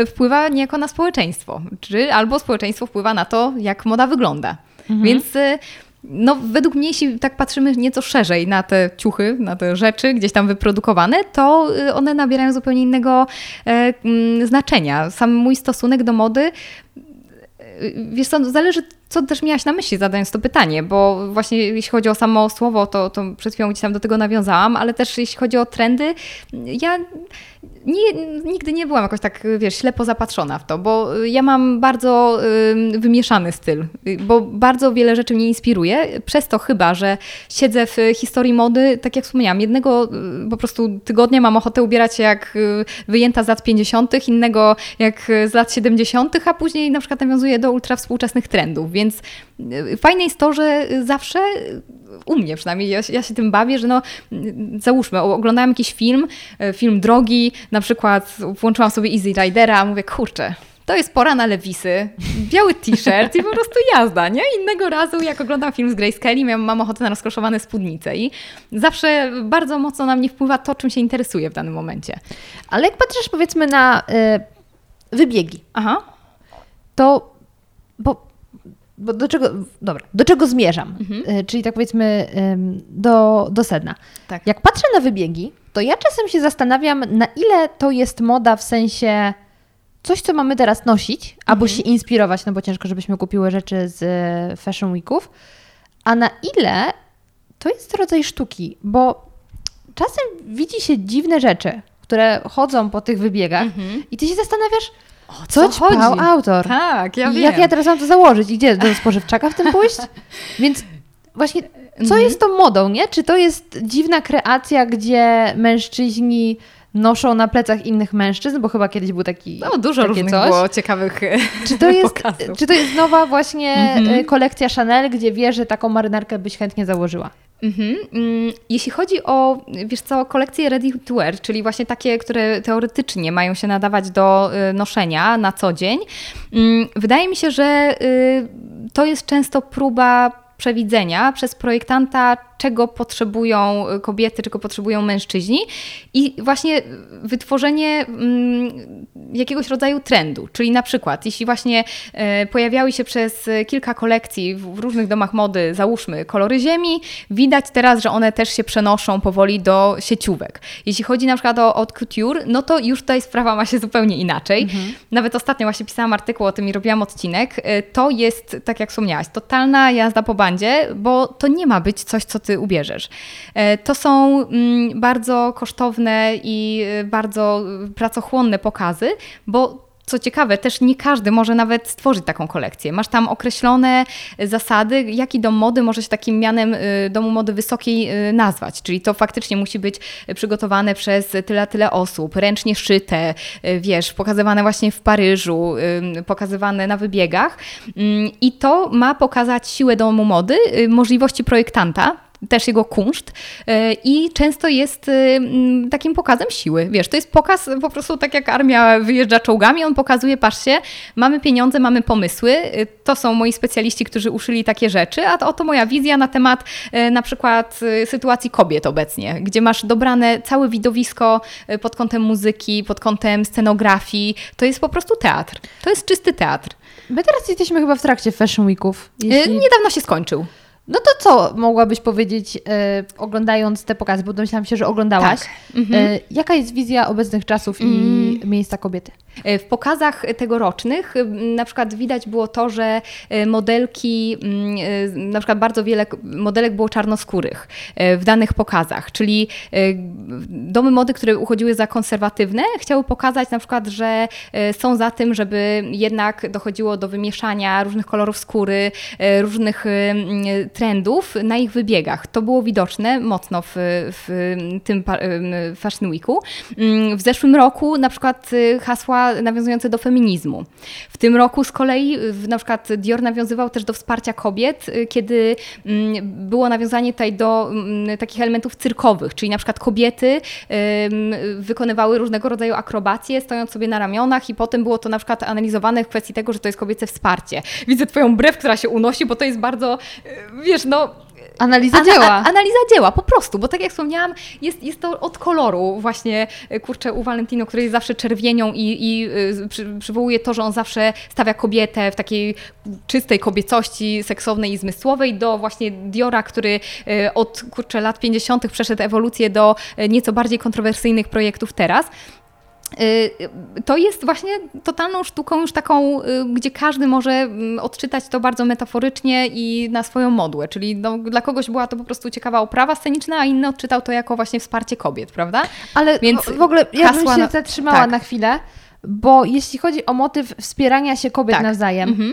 y, wpływa niejako na społeczeństwo, czy albo społeczeństwo wpływa na to, jak moda wygląda. Więc y, no, według mnie, jeśli tak patrzymy nieco szerzej na te ciuchy, na te rzeczy gdzieś tam wyprodukowane, to y, one nabierają zupełnie innego e, mm, znaczenia. Sam mój stosunek do mody y, Wiesz co, zależy, co też miałaś na myśli, zadając to pytanie, bo właśnie jeśli chodzi o samo słowo, to, to przed chwilą gdzieś tam do tego nawiązałam, ale też jeśli chodzi o trendy, ja nie, nigdy nie byłam jakoś tak, wiesz, ślepo zapatrzona w to, bo ja mam bardzo ym, wymieszany styl, y, bo bardzo wiele rzeczy mnie inspiruje, przez to chyba, że siedzę w historii mody, tak jak wspomniałam, jednego y, po prostu tygodnia mam ochotę ubierać się jak y, wyjęta z lat 50., innego jak y, z lat 70., a później na przykład nawiązuję do ultra współczesnych trendów, więc y, fajne jest to, że zawsze y, u mnie przynajmniej, ja, się- ja się tym bawię, że no y, załóżmy, oglądałam jakiś film, y, film drogi, na przykład włączyłam sobie Easy Ridera, a mówię, kurczę, to jest pora na lewisy, biały t-shirt i po prostu jazda, nie? Innego razu, jak oglądam film z Grace Kelly, miałam, mam ochotę na rozkroszowane spódnice i zawsze bardzo mocno na mnie wpływa to, czym się interesuję w danym momencie. Ale jak patrzysz powiedzmy na y, wybiegi, Aha. to bo, bo do czego, dobra, do czego zmierzam? Y, czyli tak powiedzmy do, do sedna. Tak. Jak patrzę na wybiegi, to ja czasem się zastanawiam, na ile to jest moda w sensie coś, co mamy teraz nosić, albo się inspirować, no bo ciężko, żebyśmy kupiły rzeczy z e, Fashion Weeków, a na ile to jest rodzaj sztuki, bo czasem widzi się dziwne rzeczy, które chodzą po tych wybiegach i ty się zastanawiasz, co, co ćpał chodzi? autor. Tak, ja I wiem. jak ja teraz mam to założyć? I gdzie? Do spożywczaka w tym (laughs) pójść? Więc właśnie, co jest tą modą, nie? Czy to jest dziwna kreacja, gdzie mężczyźni noszą na plecach innych mężczyzn, bo chyba kiedyś był taki No, dużo różnych coś. było ciekawych (laughs) Czy to, jest, pokazów. czy to jest nowa właśnie Mhm. y, kolekcja Chanel, gdzie wie, że taką marynarkę byś chętnie założyła? Mhm. Mm, Jeśli chodzi o, wiesz co, kolekcje ready to wear, czyli właśnie takie, które teoretycznie mają się nadawać do y, noszenia na co dzień, mm, wydaje mi się, że y, to jest często próba przewidzenia przez projektanta, czego potrzebują y, kobiety, czego potrzebują mężczyźni i właśnie wytworzenie mm, jakiegoś rodzaju trendu. Czyli na przykład, jeśli właśnie e, pojawiały się przez kilka kolekcji w, różnych domach mody, załóżmy kolory ziemi, widać teraz, że one też się przenoszą powoli do sieciówek. Jeśli chodzi na przykład o haute couture, no to już tutaj sprawa ma się zupełnie inaczej. Nawet ostatnio właśnie pisałam artykuł o tym i robiłam odcinek. E, To jest, tak jak wspomniałaś, totalna jazda po bandzie, bo to nie ma być coś, co ty ubierzesz. E, To są mm, bardzo kosztowne i e, bardzo e, pracochłonne pokazy, bo co ciekawe, też nie każdy może nawet stworzyć taką kolekcję. Masz tam określone zasady, jaki dom mody może się takim mianem domu mody wysokiej nazwać. Czyli to faktycznie musi być przygotowane przez tyle, tyle osób, ręcznie szyte, wiesz, pokazywane właśnie w Paryżu, pokazywane na wybiegach. Ym, I to ma pokazać siłę domu mody, możliwości projektanta, też jego kunszt y, i często jest y, mm, takim pokazem siły. Wiesz, to jest pokaz po prostu tak jak armia wyjeżdża czołgami, on pokazuje, patrzcie, mamy pieniądze, mamy pomysły, y, to są moi specjaliści, którzy uszyli takie rzeczy, a to oto moja wizja na temat na przykład sytuacji kobiet obecnie, gdzie masz dobrane całe widowisko pod kątem muzyki, pod kątem scenografii, to jest po prostu teatr. To jest czysty teatr. My teraz jesteśmy chyba w trakcie Fashion Weeków. Jeśli... Niedawno się skończył. No to co mogłabyś powiedzieć, e, oglądając te pokazy, bo domyślałam się, że oglądałaś. Tak. Mhm. E, jaka jest wizja obecnych czasów i miejsca kobiety? E, W pokazach tegorocznych na przykład widać było to, że e, modelki, mm, e, na przykład bardzo wiele modelek było czarnoskórych w danych pokazach, czyli domy mody, które uchodziły za konserwatywne, chciały pokazać na przykład, że są za tym, żeby jednak dochodziło do wymieszania różnych kolorów skóry, różnych mm, trendów na ich wybiegach. To było widoczne mocno w, w tym Fashion Weeku. Mm, W zeszłym roku na przykład y, hasła nawiązujące do feminizmu. W tym roku z kolei na przykład Dior nawiązywał też do wsparcia kobiet, y, kiedy mm, było nawiązanie tutaj do mm, takich elementów cyrkowych, czyli na przykład kobiety wykonywały różnego rodzaju akrobacje, stojąc sobie na ramionach i potem było to na przykład analizowane w kwestii tego, że to jest kobiece wsparcie. Widzę twoją brew, która się unosi, bo to jest bardzo, wiesz, no... Analiza ana- dzieła. a- analiza dzieła, po prostu, bo tak jak wspomniałam, jest, jest to od koloru właśnie, y, kurczę, u Valentino, który jest zawsze czerwienią i, i y, przy, przywołuje to, że on zawsze stawia kobietę w takiej czystej kobiecości, seksownej i zmysłowej, do właśnie Diora, który y, od, kurczę, lat 50. przeszedł ewolucję do nieco bardziej kontrowersyjnych projektów teraz. Y, To jest właśnie totalną sztuką, już taką, y, gdzie każdy może mm, odczytać to bardzo metaforycznie i na swoją modłę. Czyli no, dla kogoś była to po prostu ciekawa oprawa sceniczna, a inny odczytał to jako właśnie wsparcie kobiet, prawda? Ale Więc w, w ogóle ja bym się na- zatrzymała tak. na chwilę, bo jeśli chodzi o motyw wspierania się kobiet Tak. nawzajem, Mhm.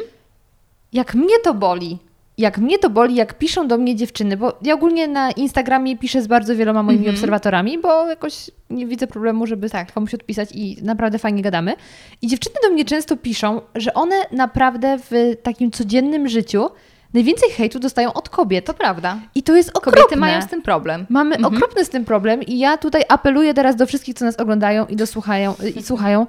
jak mnie to boli, jak mnie to boli, jak piszą do mnie dziewczyny, bo ja ogólnie na Instagramie piszę z bardzo wieloma moimi Mhm. obserwatorami, bo jakoś nie widzę problemu, żeby Tak. komuś odpisać i naprawdę fajnie gadamy. I dziewczyny do mnie często piszą, że one naprawdę w takim codziennym życiu najwięcej hejtu dostają od kobiet. To prawda. I to jest okropne. Kobiety mają z tym problem. Mamy Mhm. okropny z tym problem i ja tutaj apeluję teraz do wszystkich, co nas oglądają i dosłuchają i słuchają.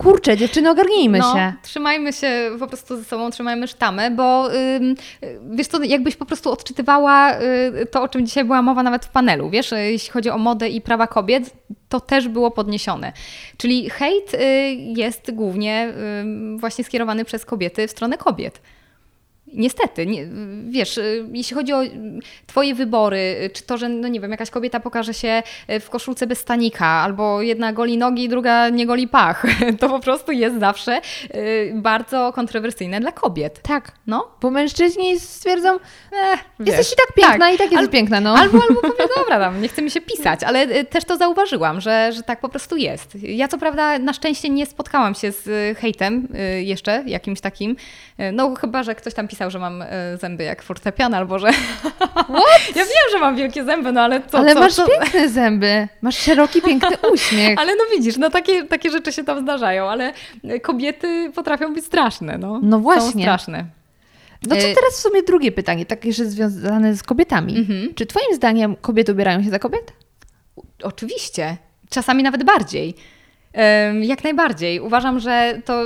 Kurczę, dziewczyny, ogarnijmy no, się. Trzymajmy się po prostu ze sobą, trzymajmy sztamę, bo ym, y, wiesz co, jakbyś po prostu odczytywała y, to, o czym dzisiaj była mowa nawet w panelu, wiesz, y, jeśli chodzi o modę i prawa kobiet, to też było podniesione. Czyli hejt y, jest głównie właśnie skierowany przez kobiety w stronę kobiet. Niestety, nie, wiesz, y, jeśli chodzi o y, Twoje wybory, y, czy to, że, no nie wiem, jakaś kobieta pokaże się w koszulce bez stanika, albo jedna goli nogi, druga nie goli pach, (laughs) to po prostu jest zawsze bardzo kontrowersyjne dla kobiet. Tak, No, bo mężczyźni stwierdzą, eh, jesteś i tak piękna i tak jesteś Al- piękna, no. Albo, albo powie, (laughs) dobra, tam, nie chce mi się pisać, ale też to zauważyłam, że, że tak po prostu jest. Ja co prawda na szczęście nie spotkałam się z hejtem jeszcze, jakimś takim, no chyba, że ktoś tam pisał, że mam y, zęby jak fortepian, albo że... (laughs) ja wiem, że mam wielkie zęby, no ale co... Ale co, masz co... piękne zęby, masz szeroki, piękny (laughs) uśmiech. Ale no widzisz, no takie, takie rzeczy się tam zdarzają, ale y, kobiety potrafią być straszne, no. No Są właśnie. straszne. No to Y- teraz w sumie drugie pytanie, takie jeszcze związane z kobietami. Mhm. Czy twoim zdaniem kobiety ubierają się za kobiet? Oczywiście. Czasami nawet bardziej. Jak najbardziej. Uważam, że to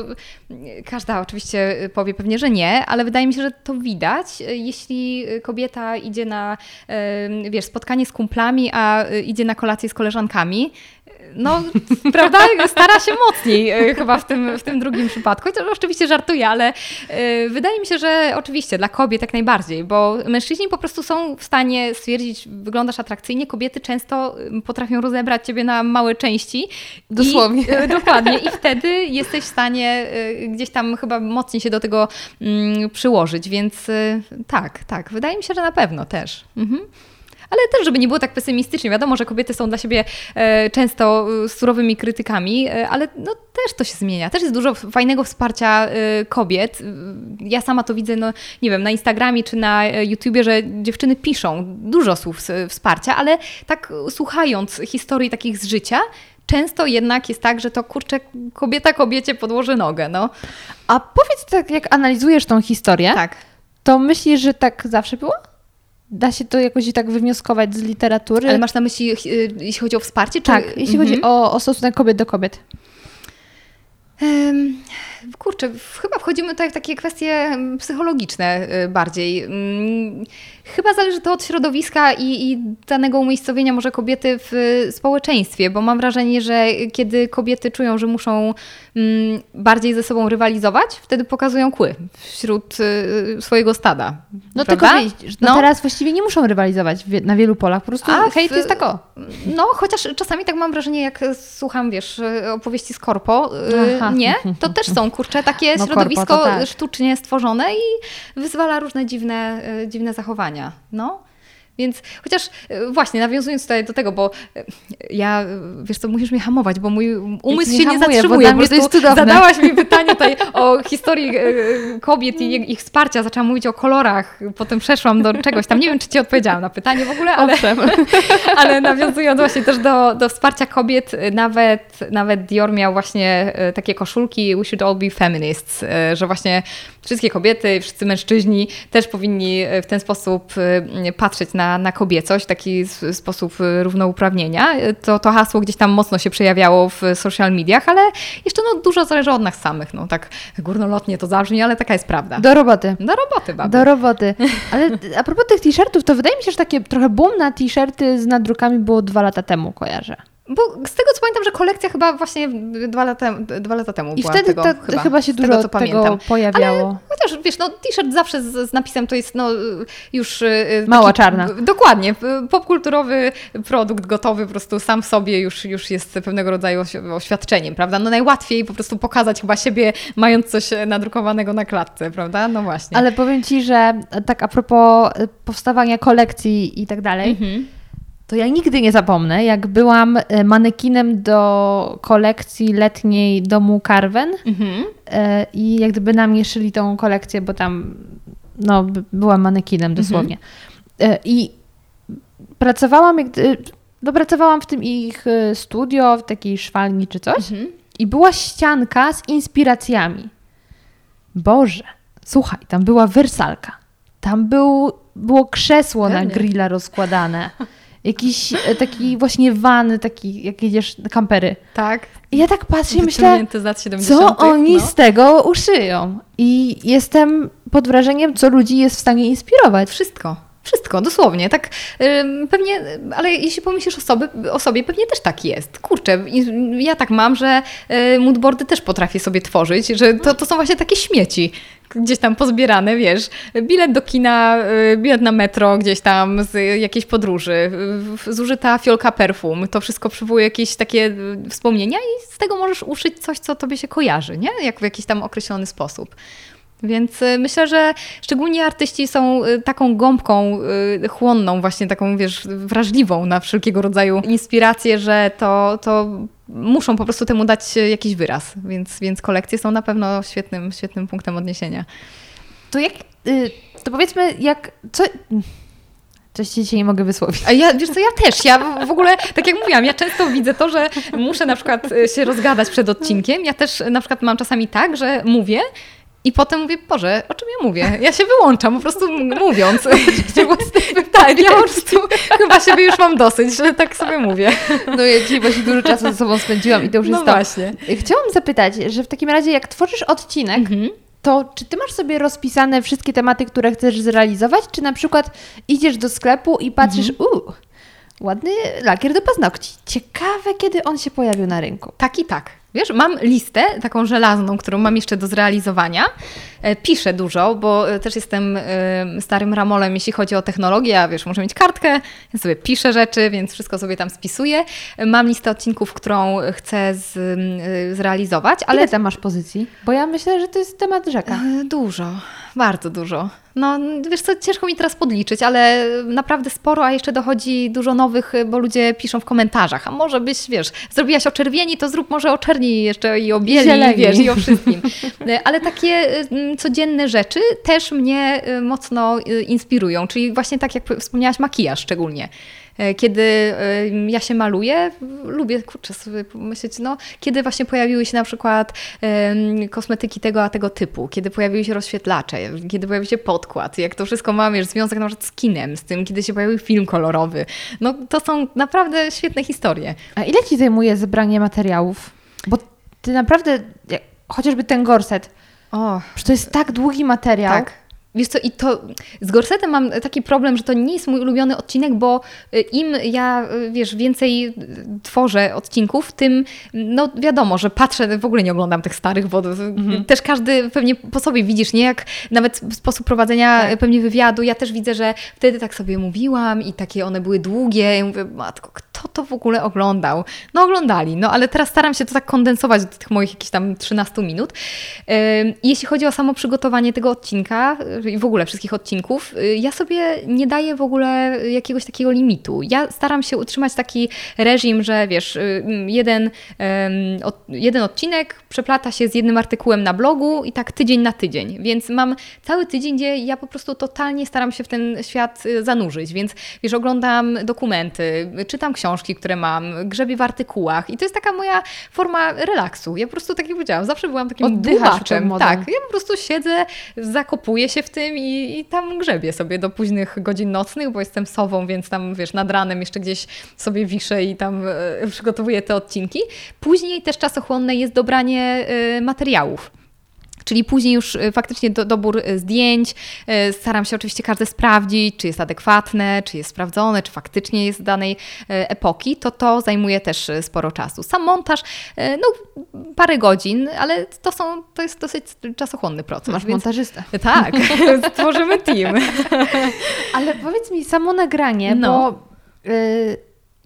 każda oczywiście powie pewnie, że nie, ale wydaje mi się, że to widać, jeśli kobieta idzie na wiesz, spotkanie z kumplami, a y, idzie na kolację z koleżankami. No, prawda? Stara się mocniej e, chyba w tym, w tym drugim przypadku. To oczywiście żartuję, ale e, wydaje mi się, że oczywiście dla kobiet jak najbardziej, bo mężczyźni po prostu są w stanie stwierdzić, wyglądasz atrakcyjnie, kobiety często potrafią rozebrać ciebie na małe części. Dosłownie. I, e, dokładnie. I wtedy jesteś w stanie gdzieś tam chyba mocniej się do tego mm, przyłożyć, więc tak, tak. Wydaje mi się, że na pewno też. Mhm. Ale też, żeby nie było tak pesymistycznie. Wiadomo, że kobiety są dla siebie e, często e, surowymi krytykami, e, ale no, też to się zmienia. Też jest dużo fajnego wsparcia kobiet. Ja sama to widzę, no, nie wiem, na Instagramie czy na YouTubie, że dziewczyny piszą dużo słów wsparcia, ale tak słuchając historii takich z życia, często jednak jest tak, że to kurczę, kobieta kobiecie podłoży nogę, no. A powiedz tak, jak analizujesz tą historię, Tak. to myślisz, że tak zawsze było? Da się to jakoś tak wywnioskować z literatury? Ale masz na myśli, e, jeśli chodzi o wsparcie? Czy... Tak, jeśli chodzi Mhm. o, o stosunek kobiet do kobiet. Kurczę, chyba wchodzimy tutaj w takie kwestie em, psychologiczne y, bardziej. Chyba zależy to od środowiska i, i danego umiejscowienia może kobiety w społeczeństwie, bo mam wrażenie, że kiedy kobiety czują, że muszą mm, bardziej ze sobą rywalizować, wtedy pokazują kły wśród y, swojego stada. No prawda? tylko widzisz, no, teraz właściwie nie muszą rywalizować na wielu polach, po prostu A hejt w- jest tak o. No, chociaż czasami tak mam wrażenie, jak słucham, wiesz, opowieści z korpo, y, Aha. nie? To też są, kurczę, takie No, korpo środowisko to tak. sztucznie stworzone i wyzwala różne dziwne, y, dziwne zachowania, no. Więc chociaż y, właśnie, nawiązując tutaj do tego, bo y, ja, y, wiesz co, musisz mnie hamować, bo mój umysł nie się nie hamuję, bo zatrzymuje. mnie to jest cudowne. Zadałaś mi pytanie (laughs) tutaj o historii e, kobiet i ich- wsparcia, zaczęłam mówić o kolorach, potem przeszłam do czegoś tam. Nie wiem, czy Ci odpowiedziałam na pytanie w ogóle, ale, (laughs) ale nawiązując właśnie też do, do wsparcia kobiet, e, nawet, nawet Dior miał właśnie e, takie koszulki We should all be feminists, e, że właśnie wszystkie kobiety, wszyscy mężczyźni też powinni e, w ten sposób e, patrzeć na, na kobiecość, w taki sposób e, równouprawnienia. To, to hasło gdzieś tam mocno się przejawiało w social mediach, ale jeszcze no, dużo zależy od nas samych. No, tak górnolotnie to zabrzmi, ale taka jest prawda. Do roboty. Do roboty, baby. Do roboty. Ale a propos tych t-shirtów, to wydaje mi się, że takie trochę boom na t-shirty z nadrukami było dwa lata temu, kojarzę. Bo z tego co pamiętam, że kolekcja chyba właśnie dwa lata, dwa lata temu I była wtedy tego, to, chyba, chyba się dużo tego, co tego pojawiało. Chociaż wiesz, no t-shirt zawsze z, z napisem to jest no już... y, taki- Mała czarna. Dokładnie. Popkulturowy produkt gotowy po prostu sam w sobie już, już jest pewnego rodzaju oś- oświadczeniem, prawda? No najłatwiej po prostu pokazać chyba siebie mając coś nadrukowanego na klatce, prawda? No właśnie. Ale powiem Ci, że tak a propos powstawania kolekcji i tak dalej, Mhm. To ja nigdy nie zapomnę, jak byłam y, manekinem do kolekcji letniej domu Carven Mhm. y, i jak gdyby na mnie szyli tą kolekcję, bo tam no, by- byłam manekinem dosłownie. Y, I pracowałam, jak, gdy- no, pracowałam w tym ich studio, w takiej szwalni czy coś Mhm. i była ścianka z inspiracjami. Boże, słuchaj, tam była wersalka. Tam był, było krzesło na Pewnie. grilla rozkładane. (laughs) Jakiś e, taki właśnie van, taki jak jedziesz kampery. Tak. I ja tak patrzę i myślę, Wyciągnięte z lat 70. co oni no. z tego uszyją? I jestem pod wrażeniem, co ludzi jest w stanie inspirować. Wszystko. Wszystko, dosłownie. Tak pewnie, ale jeśli pomyślisz o sobie, o sobie, pewnie też tak jest. Kurczę, ja tak mam, że y, moodboardy też potrafię sobie tworzyć, że to, to są właśnie takie śmieci. Gdzieś tam pozbierane, wiesz, bilet do kina, y, bilet na metro gdzieś tam z jakiejś podróży, zużyta fiolka perfum, to wszystko przywołuje jakieś takie y, wspomnienia i z tego możesz uszyć coś, co tobie się kojarzy, nie? Jak w jakiś tam określony sposób. Więc y, myślę, że szczególnie artyści są y, taką gąbką y, chłonną, właśnie taką, wiesz, wrażliwą na wszelkiego rodzaju inspiracje, że to, to muszą po prostu temu dać jakiś wyraz. Więc, więc kolekcje są na pewno świetnym, świetnym punktem odniesienia. To jak, to powiedzmy, jak, co... Ci dzisiaj nie mogę wysłowić. A ja, wiesz co, ja też, ja w- ogóle, tak jak mówiłam, ja często widzę to, że muszę na przykład się rozgadać przed odcinkiem. Ja też na przykład mam czasami tak, że mówię i potem mówię, Boże, o czym ja mówię? Ja się wyłączam, po prostu mówiąc. (laughs) (laughs) tak, ja po prostu chyba siebie już mam dosyć, że tak sobie mówię. No ja dzisiaj właśnie dużo czasu ze sobą spędziłam i to już No jest to. właśnie. Chciałam zapytać, że w takim razie jak tworzysz odcinek, Mhm. to czy ty masz sobie rozpisane wszystkie tematy, które chcesz zrealizować, czy na przykład idziesz do sklepu i patrzysz, Mhm. uuu, ładny lakier do paznokci. Ciekawe, kiedy on się pojawił na rynku. Tak i tak. Wiesz, mam listę taką żelazną, którą mam jeszcze do zrealizowania. E, Piszę dużo, bo e, też jestem e, starym ramolem, jeśli chodzi o technologię, a wiesz, muszę mieć kartkę, ja sobie piszę rzeczy, więc wszystko sobie tam spisuję. Mam listę odcinków, którą chcę z, e, zrealizować, Ale ale tam masz pozycji? Bo ja myślę, że to jest temat rzeka. Dużo, bardzo dużo. No, wiesz co, ciężko mi teraz podliczyć, ale naprawdę sporo, a jeszcze dochodzi dużo nowych, bo ludzie piszą w komentarzach, a może byś, wiesz, zrobiłaś o czerwieni, to zrób może o czerni jeszcze i o bieli, zieleni. wiesz, i o wszystkim. (laughs) Ale takie mm, codzienne rzeczy też mnie e, mocno e, inspirują, czyli właśnie tak jak wspomniałaś, makijaż szczególnie. E, Kiedy e, ja się maluję, lubię, kurczę, sobie pomyśleć, no, kiedy właśnie pojawiły się na przykład kosmetyki tego a tego typu, kiedy pojawiły się rozświetlacze, kiedy pojawił się podkład, jak to wszystko ma, wiesz, związek na przykład z kinem, z tym, kiedy się pojawił film kolorowy. No, to są naprawdę świetne historie. A ile ci zajmuje zebranie materiałów? Bo ty naprawdę, chociażby ten gorset, O, to jest tak długi materiał. Tak. Wiesz co, i to z gorsetem mam taki problem, że to nie jest mój ulubiony odcinek, bo y, im ja, y, wiesz, więcej y, tworzę odcinków, tym, no wiadomo, że patrzę, w ogóle nie oglądam tych starych, bo y, też każdy pewnie po sobie widzisz, nie? Jak nawet sposób prowadzenia Tak. pewnie wywiadu, ja też widzę, że wtedy tak sobie mówiłam i takie one były długie, i mówię, matko, kto to w ogóle oglądał? No oglądali, no ale teraz staram się to tak kondensować do tych moich jakichś tam 13 minut. Jeśli chodzi o samo przygotowanie tego odcinka i w ogóle wszystkich odcinków, y, ja sobie nie daję w ogóle jakiegoś takiego limitu. Ja staram się utrzymać taki reżim, że wiesz, y, jeden, ym, od, jeden odcinek przeplata się z jednym artykułem na blogu i tak tydzień na tydzień, więc mam cały tydzień, gdzie ja po prostu totalnie staram się w ten świat y, zanurzyć, więc wiesz, oglądam dokumenty, czytam książki, które mam, grzebię w artykułach i to jest taka moja forma relaksu. Ja po prostu, tak jak powiedziałam, zawsze byłam takim Oddychasz modą. Tak, ja po prostu siedzę, zakopuję się w tym i, i tam grzebię sobie do późnych godzin nocnych, bo jestem sową, więc tam, wiesz, nad ranem jeszcze gdzieś sobie wiszę i tam e, przygotowuję te odcinki. Później też czasochłonne jest dobranie e, materiałów. Czyli później już y, faktycznie do, dobór y, zdjęć. y, Staram się oczywiście każde sprawdzić, czy jest adekwatne, czy jest sprawdzone, czy faktycznie jest z danej epoki. To to zajmuje też sporo czasu. Sam montaż, no parę godzin, ale to, są, to jest dosyć czasochłonny proces. Masz więc- montażystę. Tak, (laughs) stworzymy team. Ale powiedz mi, samo nagranie, No. bo y,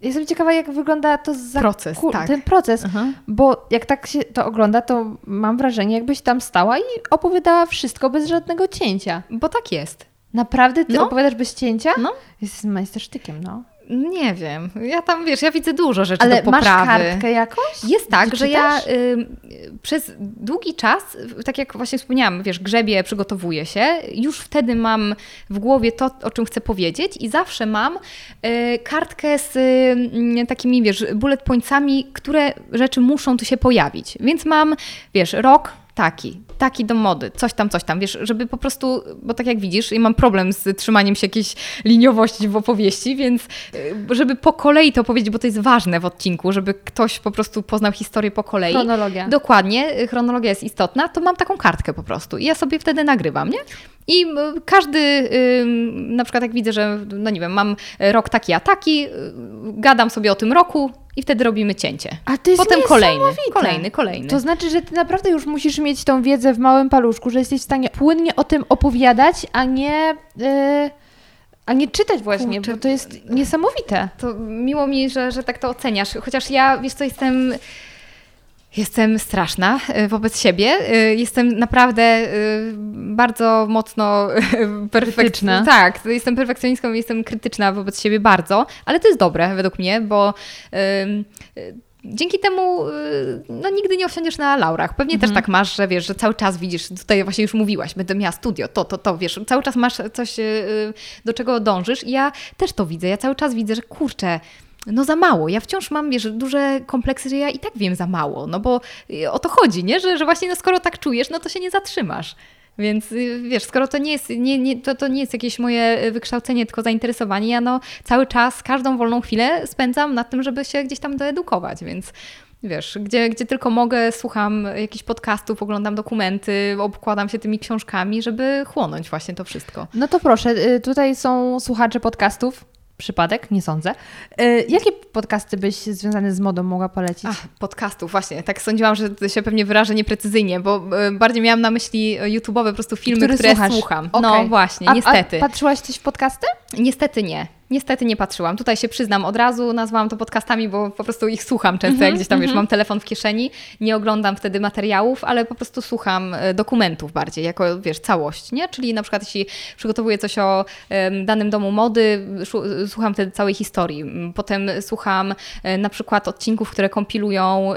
jestem ciekawa, jak wygląda to za Proces, tak. ten proces. Aha. Bo jak tak się to ogląda, to mam wrażenie, jakbyś tam stała i opowiadała wszystko bez żadnego cięcia. Bo tak jest. Naprawdę ty No. opowiadasz bez cięcia? No. Jesteś majstersztykiem, no. Nie wiem. Ja tam, wiesz, ja widzę dużo rzeczy Ale do masz poprawy. kartkę jakąś? Jest tak, że ja y, przez długi czas, tak jak właśnie wspomniałam, wiesz, grzebie, przygotowuję się, już wtedy mam w głowie to, o czym chcę powiedzieć i zawsze mam y, kartkę z y, takimi, wiesz, bullet pointsami, które rzeczy muszą tu się pojawić. Więc mam, wiesz, rok taki, taki do mody, coś tam, coś tam, wiesz, żeby po prostu, bo tak jak widzisz, ja mam problem z trzymaniem się jakiejś liniowości w opowieści, więc y, żeby po kolei to powiedzieć, bo to jest ważne w odcinku, żeby ktoś po prostu poznał historię po kolei. Chronologia. Dokładnie, y, chronologia jest istotna, to mam taką kartkę po prostu i ja sobie wtedy nagrywam, nie? I y, każdy, y, na przykład jak widzę, że, no nie wiem, mam rok taki a taki, y, gadam sobie o tym roku i wtedy robimy cięcie. A jest Potem kolejny, kolejny, kolejny. To znaczy, że ty naprawdę już musisz mieć tą wiedzę w małym paluszku, że jesteś w stanie płynnie o tym opowiadać, a nie, yy, a nie czytać właśnie, Kurczę. bo to jest niesamowite. To miło mi, że, że tak to oceniasz. Chociaż ja, wiesz co, jestem... Jestem straszna y, wobec siebie. Y, Jestem naprawdę y, bardzo mocno perfektyczna. Tak, jestem perfekcjonistką i jestem krytyczna wobec siebie bardzo, ale to jest dobre według mnie, bo dzięki temu no, nigdy nie osiądziesz na laurach. Pewnie też tak masz, że wiesz, że cały czas widzisz, tutaj właśnie już mówiłaś, będę miała studio, to, to, to, wiesz, cały czas masz coś, do czego dążysz i ja też to widzę. Ja cały czas widzę, że kurczę, no za mało. Ja wciąż mam, wiesz, duże kompleksy, że ja i tak wiem za mało, no bo y, o to chodzi, nie? Że, że właśnie no, skoro tak czujesz, no to się nie zatrzymasz. Więc y, wiesz, skoro to nie jest, nie, nie, to, to nie jest jakieś moje y, wykształcenie, tylko zainteresowanie, ja no cały czas, każdą wolną chwilę spędzam na tym, żeby się gdzieś tam doedukować, więc wiesz, gdzie, gdzie tylko mogę, słucham jakichś podcastów, oglądam dokumenty, obkładam się tymi książkami, żeby chłonąć właśnie to wszystko. No to proszę, tutaj są słuchacze podcastów. Przypadek? Nie sądzę. Y, Jakie podcasty byś związane z modą mogła polecić? Ach, podcastów, właśnie. Tak sądziłam, że to się pewnie wyrażę nieprecyzyjnie, bo e, bardziej miałam na myśli e, YouTube'owe po prostu filmy, Który które słuchasz? słucham. Okej. No właśnie, A- niestety. A patrzyłaś coś w podcasty? Niestety nie. Niestety nie patrzyłam. Tutaj się przyznam od razu, nazwałam to podcastami, bo po prostu ich słucham często, jak gdzieś tam, wiesz, mam telefon w kieszeni, nie oglądam wtedy materiałów, ale po prostu słucham e, dokumentów bardziej, jako, wiesz, całość, nie? Czyli na przykład jeśli przygotowuję coś o danym domu mody, słucham wtedy całej historii. M, Potem słucham e, na przykład odcinków, które kompilują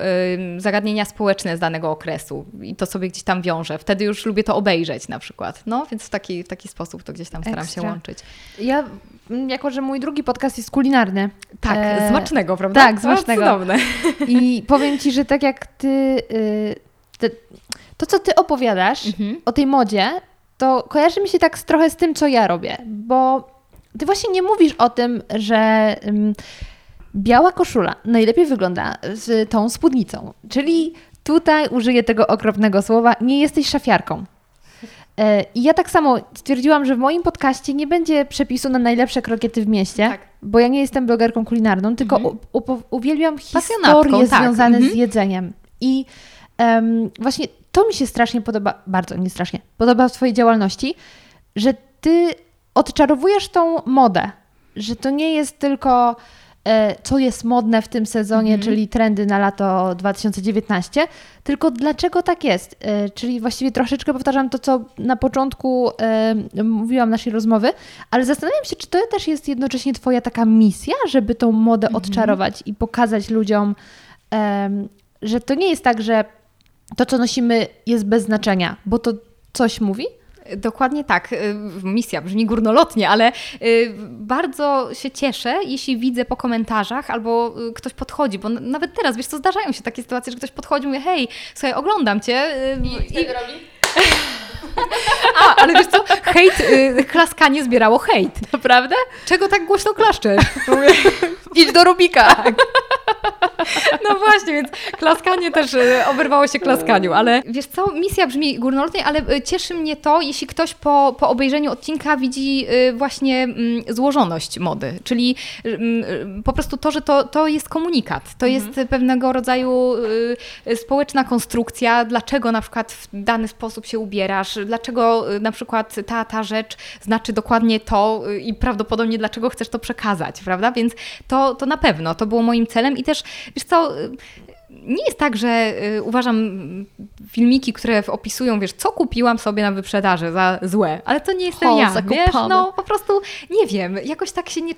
zagadnienia społeczne z danego okresu i to sobie gdzieś tam wiążę. Wtedy już lubię to obejrzeć na przykład. No, więc w taki, w taki sposób to gdzieś tam staram Ekstra. się łączyć. Ja, mm, jako że mój drugi podcast jest kulinarny. Tak, e, smacznego, prawda? tak, smacznego. Cudowne. I powiem Ci, że tak jak Ty, y, to co Ty opowiadasz Mhm. o tej modzie, to kojarzy mi się tak trochę z tym, co ja robię, bo Ty właśnie nie mówisz o tym, że biała koszula najlepiej wygląda z tą spódnicą, czyli tutaj użyję tego okropnego słowa, nie jesteś szafiarką. E, I ja tak samo stwierdziłam, że w moim podcaście nie będzie przepisu na najlepsze krokiety w mieście, Tak. bo ja nie jestem blogerką kulinarną, tylko Mhm. uwielbiam historie tak. związane Mhm. z jedzeniem. I em, właśnie to mi się strasznie podoba, bardzo nie strasznie, podoba w Twojej działalności, że Ty odczarowujesz tą modę, że to nie jest tylko co jest modne w tym sezonie, Mhm. czyli trendy na lato 2019, tylko dlaczego tak jest. E, Czyli właściwie troszeczkę powtarzam to, co na początku e, mówiłam naszej rozmowy, ale zastanawiam się, czy to też jest jednocześnie Twoja taka misja, żeby tą modę Mhm. odczarować i pokazać ludziom, że to nie jest tak, że to, co nosimy, jest bez znaczenia, bo to coś mówi. Dokładnie tak. Y, Misja brzmi górnolotnie, ale y, bardzo się cieszę, jeśli widzę po komentarzach albo y, ktoś podchodzi, bo nawet teraz, wiesz co, zdarzają się takie sytuacje, że ktoś podchodzi i mówi, hej, słuchaj, oglądam Cię. y, I, (laughs) (laughs) A, ale wiesz co, hejt, y, klaskanie zbierało hejt. Naprawdę? Czego tak głośno klaszczesz? (laughs) Idź do Rubika! No właśnie, więc klaskanie też e, oberwało się klaskaniu, ale wiesz co, misja brzmi górnolotnie, ale e, cieszy mnie to, jeśli ktoś po, po obejrzeniu odcinka widzi e, właśnie mm, złożoność mody, czyli mm, po prostu to, że to, to jest komunikat, to jest pewnego rodzaju społeczna konstrukcja, dlaczego na przykład w dany sposób się ubierasz, dlaczego e, na przykład ta, ta rzecz znaczy dokładnie to e, i prawdopodobnie dlaczego chcesz to przekazać, prawda? Więc to, to na pewno, to było moim celem i też, wiesz co, y, nie jest tak, że y, uważam mm, filmiki, które opisują, wiesz, co kupiłam sobie na wyprzedaży za złe, ale to nie jestem Ho, ja, zakopane. wiesz, no po prostu, nie wiem, jakoś tak się nie...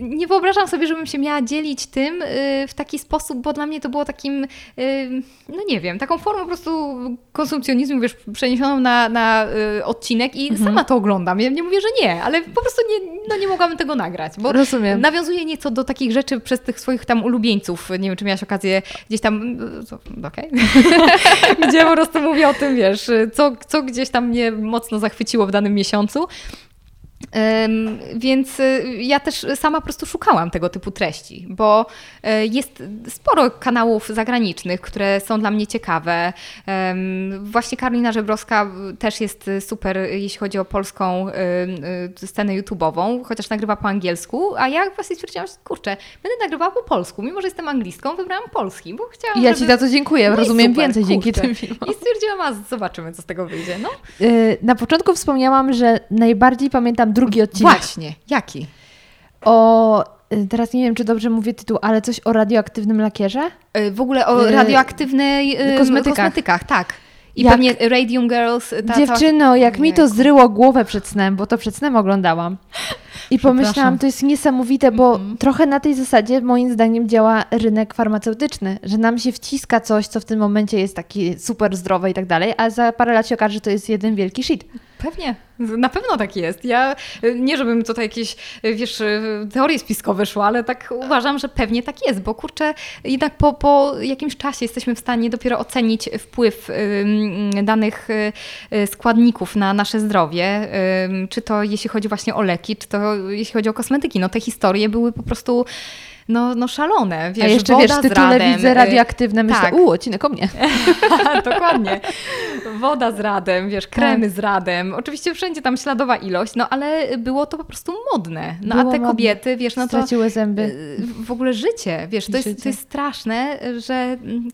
Nie wyobrażam sobie, żebym się miała dzielić tym y, w taki sposób, bo dla mnie to było takim, y, no nie wiem, taką formą po prostu konsumpcjonizmu, wiesz, przeniesioną na, na y, odcinek i sama to oglądam. Ja nie mówię, że nie, ale po prostu nie, no nie mogłam tego nagrać, bo Rozumiem. nawiązuje nieco do takich rzeczy przez tych swoich tam ulubieńców. Nie wiem, czy miałaś okazję gdzieś tam, okej, (laughs) gdzie po prostu mówię o tym, wiesz, co, co gdzieś tam mnie mocno zachwyciło w danym miesiącu. Więc y, ja też sama po prostu szukałam tego typu treści, bo y, jest sporo kanałów zagranicznych, które są dla mnie ciekawe. Właśnie Karolina Żebrowska też jest super, jeśli chodzi o polską y, scenę YouTube'ową, chociaż nagrywa po angielsku, a ja właśnie stwierdziłam, że kurczę, będę nagrywała po polsku, mimo że jestem anglistką, wybrałam polski, bo chciałam, Ja żeby... Ci za to dziękuję, No rozumiem super, więcej dzięki kurczę. tym filmom. I stwierdziłam, a zobaczymy, co z tego wyjdzie. No Na początku wspomniałam, że najbardziej pamiętam drugi odcinek właśnie, jaki? o, y, teraz nie wiem, czy dobrze mówię tytuł, ale coś o radioaktywnym lakierze? Y, W ogóle o Y, radioaktywnej y, kosmetykach. kosmetykach tak. I Jak- pewnie Radium Girls. Ta. Dziewczyno, jak mi to zryło głowę przed snem, bo to przed snem oglądałam. I pomyślałam, to jest niesamowite, bo Mhm. trochę na tej zasadzie moim zdaniem działa rynek farmaceutyczny, że nam się wciska coś, co w tym momencie jest takie super zdrowe i tak dalej, a za parę lat się okaże, że to jest jeden wielki shit. Pewnie, na pewno tak jest. Ja y, nie, żebym tutaj jakieś, y, wiesz, y, teorie spiskowe szła, ale tak uważam, że pewnie tak jest, bo kurczę, jednak po, po jakimś czasie jesteśmy w stanie dopiero ocenić wpływ danych składników na nasze zdrowie, czy to jeśli chodzi właśnie o leki, czy to jeśli chodzi o kosmetyki. No te historie były po prostu no, no szalone. Wiesz, a jeszcze woda wiesz, tytule radem, widzę y, radioaktywne, myślę, tak. u, odcinek o mnie. (laughs) Dokładnie. Woda z radem, wiesz, kremy z radem. Oczywiście wszędzie tam śladowa ilość, no ale było to po prostu modne. No Było a te modne. kobiety, wiesz, no to Straciły zęby. y, w ogóle życie, wiesz, to jest, Życie. to jest straszne, że mm,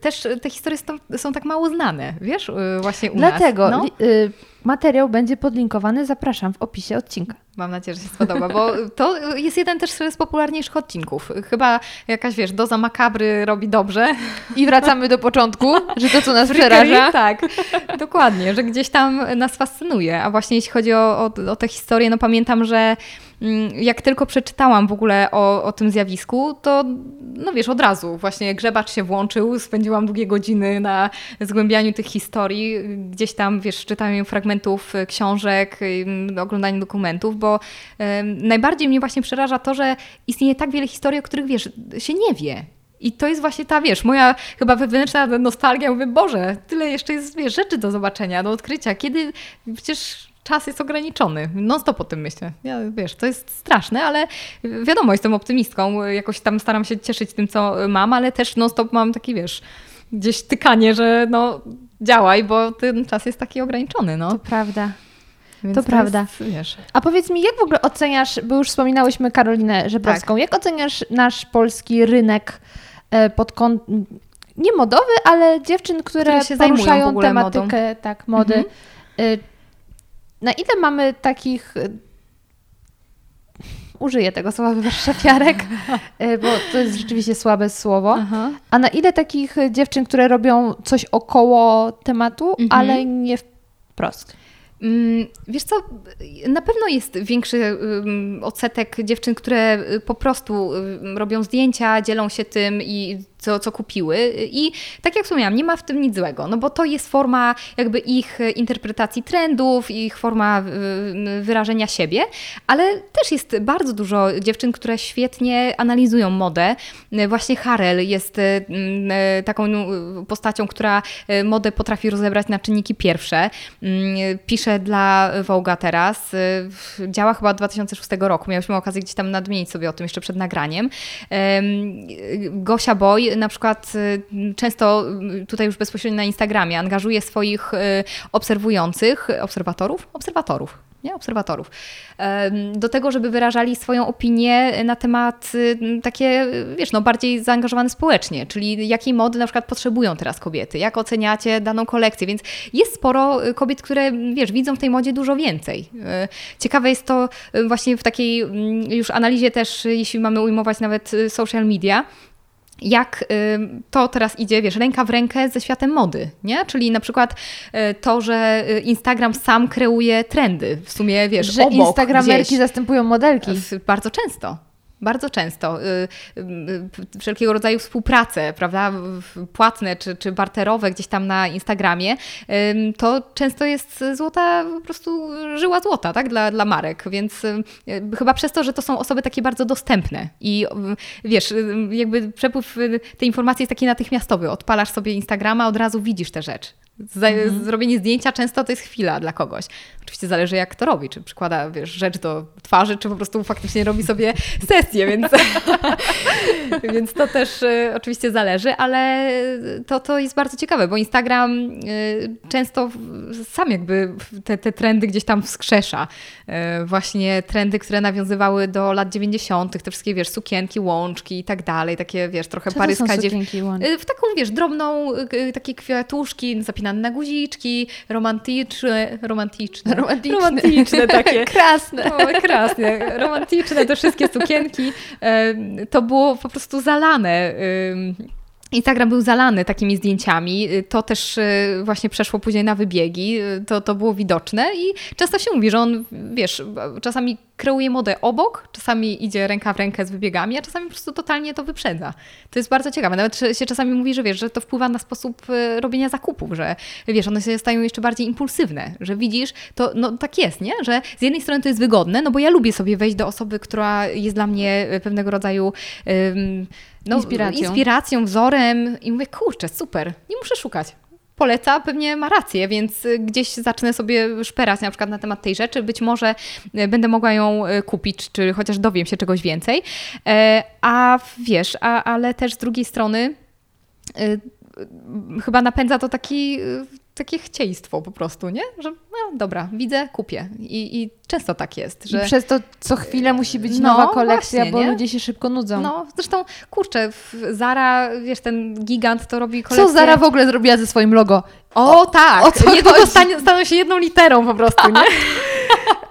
też te historie są, są tak mało znane, wiesz, y, właśnie u Dlatego nas. No. li- y, materiał będzie podlinkowany, zapraszam w opisie odcinka. Mam nadzieję, że się spodoba, bo to jest jeden też z popularniejszych odcinków. Chyba jakaś, wiesz, doza makabry robi dobrze. I wracamy do początku, że to, co nas przeraża, Tak, dokładnie, że gdzieś tam nas fascynuje. A właśnie jeśli chodzi o, o, o tę historię, no pamiętam, że jak tylko przeczytałam w ogóle o, o tym zjawisku, to no wiesz, od razu właśnie grzebacz się włączył, spędziłam długie godziny na zgłębianiu tych historii, gdzieś tam, wiesz, czytaniu fragmentów e, książek, ym, oglądaniu dokumentów, bo najbardziej mnie właśnie przeraża to, że istnieje tak wiele historii, o których, wiesz, się nie wie. I to jest właśnie ta, wiesz, moja chyba wewnętrzna nostalgia. Mówię, Boże, tyle jeszcze jest, wiesz, rzeczy do zobaczenia, do odkrycia. Kiedy przecież czas jest ograniczony. Non stop o tym myślę. Ja, wiesz, to jest straszne, ale wiadomo, jestem optymistką. Jakoś tam staram się cieszyć tym, co mam, ale też non stop mam taki, wiesz, gdzieś tykanie, że no działaj, bo ten czas jest taki ograniczony, no. to prawda. Więc to prawda. Jest, A powiedz mi, jak w ogóle oceniasz, bo już wspominałyśmy Karolinę Żebrowską, Tak. jak oceniasz nasz polski rynek e, pod kątem, nie modowy, ale dziewczyn, które, Które poruszają tematykę tak, mody. Mhm. Na ile mamy takich e, użyję tego słowa wywarszawiarek, e, bo to jest rzeczywiście słabe słowo. Aha. A na ile takich e, dziewczyn, które robią coś około tematu, Mhm. ale nie wprost? Mm, Wiesz co, na pewno jest większy odsetek dziewczyn, które y, po prostu robią zdjęcia, dzielą się tym i co, co kupiły. I tak jak wspomniałam, nie ma w tym nic złego, no bo to jest forma jakby ich interpretacji trendów, ich forma wyrażenia siebie, ale też jest bardzo dużo dziewczyn, które świetnie analizują modę. Właśnie Harel jest y, taką postacią, która y, modę potrafi rozebrać na czynniki pierwsze. Mm, Pisze dla Vogue'a teraz. w- Działa chyba od 2006 roku. Miałyśmy okazję gdzieś tam nadmienić sobie o tym jeszcze przed nagraniem. Em, Gosia Boy na przykład y, często y, tutaj już bezpośrednio na Instagramie angażuje swoich y, obserwujących, obserwatorów? Obserwatorów. Nie, obserwatorów. Do tego, żeby wyrażali swoją opinię na temat takie, wiesz, no bardziej zaangażowane społecznie, czyli jakiej mody na przykład potrzebują teraz kobiety, jak oceniacie daną kolekcję, więc jest sporo kobiet, które, wiesz, widzą w tej modzie dużo więcej. Ciekawe jest to właśnie w takiej mm, już analizie też, jeśli mamy ujmować nawet social media, jak y, to teraz idzie, wiesz, ręka w rękę ze światem mody, nie? Czyli na przykład y, to, że y, Instagram sam kreuje trendy, w sumie, wiesz, Że obok instagramerki gdzieś. zastępują modelki. Bardzo często. Bardzo często. Y, y, y, Wszelkiego rodzaju współprace, prawda, płatne czy, czy barterowe gdzieś tam na Instagramie, to często jest złota, po prostu żyła złota, tak, dla, dla marek, więc chyba przez to, że to są osoby takie bardzo dostępne i wiesz, jakby przepływ tej informacji jest taki natychmiastowy. Odpalasz sobie Instagrama, od razu widzisz tę rzecz. Za, Zrobienie zdjęcia często to jest chwila dla kogoś. Oczywiście zależy jak to robi, czy przykłada wiesz, rzecz do twarzy, czy po prostu faktycznie robi sobie (laughs) sesję, więc, (laughs) więc to też y, oczywiście zależy, ale to, to jest bardzo ciekawe, bo Instagram y, często sam jakby te, te trendy gdzieś tam wskrzesza. Y, właśnie trendy, które nawiązywały do lat 90., te wszystkie wiesz, sukienki, łączki i tak dalej, takie wiesz, trochę paryska dziew-? Y, W taką, wiesz, drobną, y, takie kwiatuszki zapinane na guziczki, romantyczne, romantyczne, Romantyczne. romantyczne takie. (laughs) Krasne. O, krasne, romantyczne te wszystkie sukienki. To było po prostu zalane. Instagram był zalany takimi zdjęciami. To też y, właśnie przeszło później na wybiegi. Y, To, to było widoczne i często się mówi, że on, wiesz, czasami kreuje modę obok, czasami idzie ręka w rękę z wybiegami, a czasami po prostu totalnie to wyprzedza. To jest bardzo ciekawe. Nawet się czasami mówi, że wiesz, że to wpływa na sposób y, robienia zakupów, że wiesz, one się stają jeszcze bardziej impulsywne, że widzisz, to no tak jest, nie? Że z jednej strony to jest wygodne, no bo ja lubię sobie wejść do osoby, która jest dla mnie y, pewnego rodzaju no, Inspiracją. inspiracją, wzorem i mówię, kurczę, super, nie muszę szukać. Poleca, pewnie ma rację, więc y, gdzieś zacznę sobie szperać na przykład na temat tej rzeczy. Być może y, będę mogła ją y, kupić, czy chociaż dowiem się czegoś więcej. E, A wiesz, a, ale też z drugiej strony chyba napędza to taki, takie chcieństwo po prostu, nie? Że no dobra, widzę, kupię. I, i często tak jest, że... I przez to co chwilę musi być No, nowa kolekcja, właśnie, bo nie? ludzie się szybko nudzą. No, zresztą, kurczę, Zara, wiesz, ten gigant to robi kolekcję... Co Zara w ogóle zrobiła ze swoim logo? O, tak! o co Niedługo staną się jedną literą po prostu, nie? (laughs)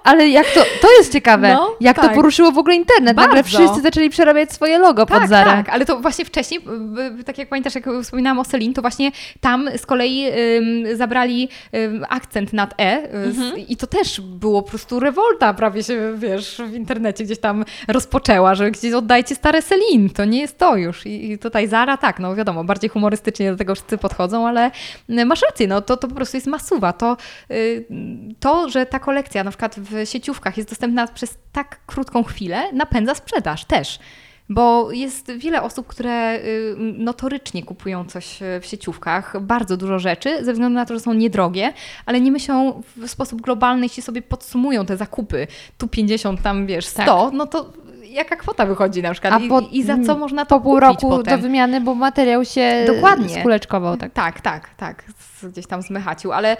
Ale jak to, to jest ciekawe, No, jak tak. to poruszyło w ogóle internet. Nagle Bardzo. wszyscy zaczęli przerabiać swoje logo pod Tak, Zarę. tak, ale to właśnie wcześniej, tak jak pamiętasz, jak wspominałam o Celine, to właśnie tam z kolei zabrali akcent nad E y, z, i to też było po prostu rewolta prawie się, wiesz, w internecie gdzieś tam rozpoczęła, że gdzieś oddajcie stare Celine, to nie jest to już. I, i tutaj Zara, tak, no wiadomo, bardziej humorystycznie do tego wszyscy podchodzą, ale y, masz rację, no to, to po prostu jest masuwa. To, y, to, że ta kolekcja na przykład w sieciówkach jest dostępna przez tak krótką chwilę, napędza sprzedaż też. Bo jest wiele osób, które y, notorycznie kupują coś y, w sieciówkach, bardzo dużo rzeczy, ze względu na to, że są niedrogie, ale nie myślą w sposób globalny, jeśli sobie podsumują te zakupy, tu 50, tam wiesz, 100, no to jaka kwota wychodzi na przykład i, po- i za co można to Po pół roku potem. do wymiany, bo materiał się Dokładnie. skuleczkował. Tak. Tak, tak, tak. Gdzieś tam zmechacił, ale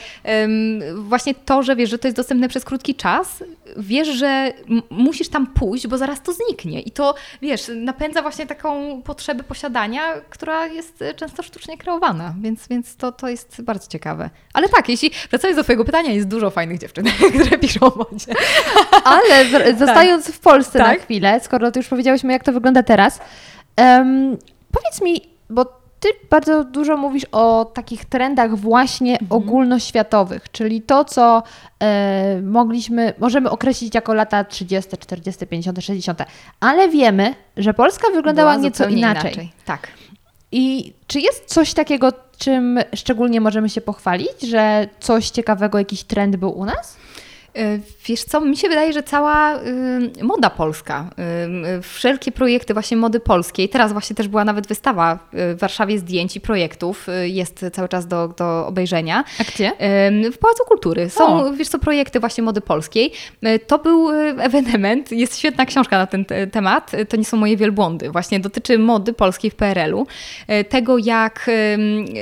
właśnie to, że wiesz, że to jest dostępne przez krótki czas, wiesz, że musisz tam pójść, bo zaraz to zniknie. I to, wiesz, napędza właśnie taką potrzebę posiadania, która jest e, często sztucznie kreowana, więc, więc to, to jest bardzo ciekawe. Ale tak, jeśli wracając do Twojego pytania, jest dużo fajnych dziewczyn, (laughs) które piszą o modzie. Ale wr- zostając w Polsce na Tak. chwilę, skoro to już powiedziałyśmy, jak to wygląda teraz, em, powiedz mi, bo ty bardzo dużo mówisz o takich trendach właśnie Mhm. ogólnoświatowych, czyli to, co e, mogliśmy, możemy określić jako lata 30., 40., 50., 60., ale wiemy, że Polska wyglądała Była nieco zupełnie inaczej. Tak. I czy jest coś takiego, czym szczególnie możemy się pochwalić, że coś ciekawego, jakiś trend był u nas? E, Wiesz co, mi się wydaje, że cała y, moda polska, y, y, wszelkie projekty właśnie mody polskiej, teraz właśnie też była nawet wystawa y, w Warszawie zdjęć i projektów, y, jest cały czas do, do obejrzenia. A gdzie? W Pałacu Kultury są, O. wiesz co, projekty właśnie mody polskiej. Y, To był y, ewenement, jest świetna książka na ten te- temat, Y, to nie są moje wielbłądy, właśnie dotyczy mody polskiej w PRL-u, y, tego jak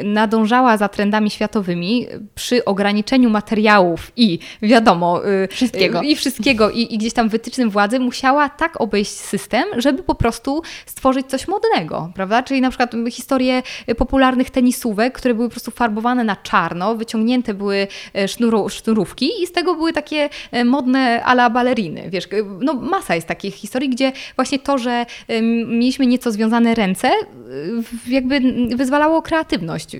nadążała za trendami światowymi przy ograniczeniu materiałów i wiadomo... Wszystkiego. y, I wszystkiego i, i gdzieś tam wytycznym władzy musiała tak obejść system, żeby po prostu stworzyć coś modnego, prawda? Czyli na przykład historie popularnych tenisówek, które były po prostu farbowane na czarno, wyciągnięte były e, sznuru, sznurówki i z tego były takie e, modne ala baleriny. Wiesz, y, no masa jest takich historii, gdzie właśnie to, że mieliśmy nieco związane ręce, jakby wyzwalało kreatywność.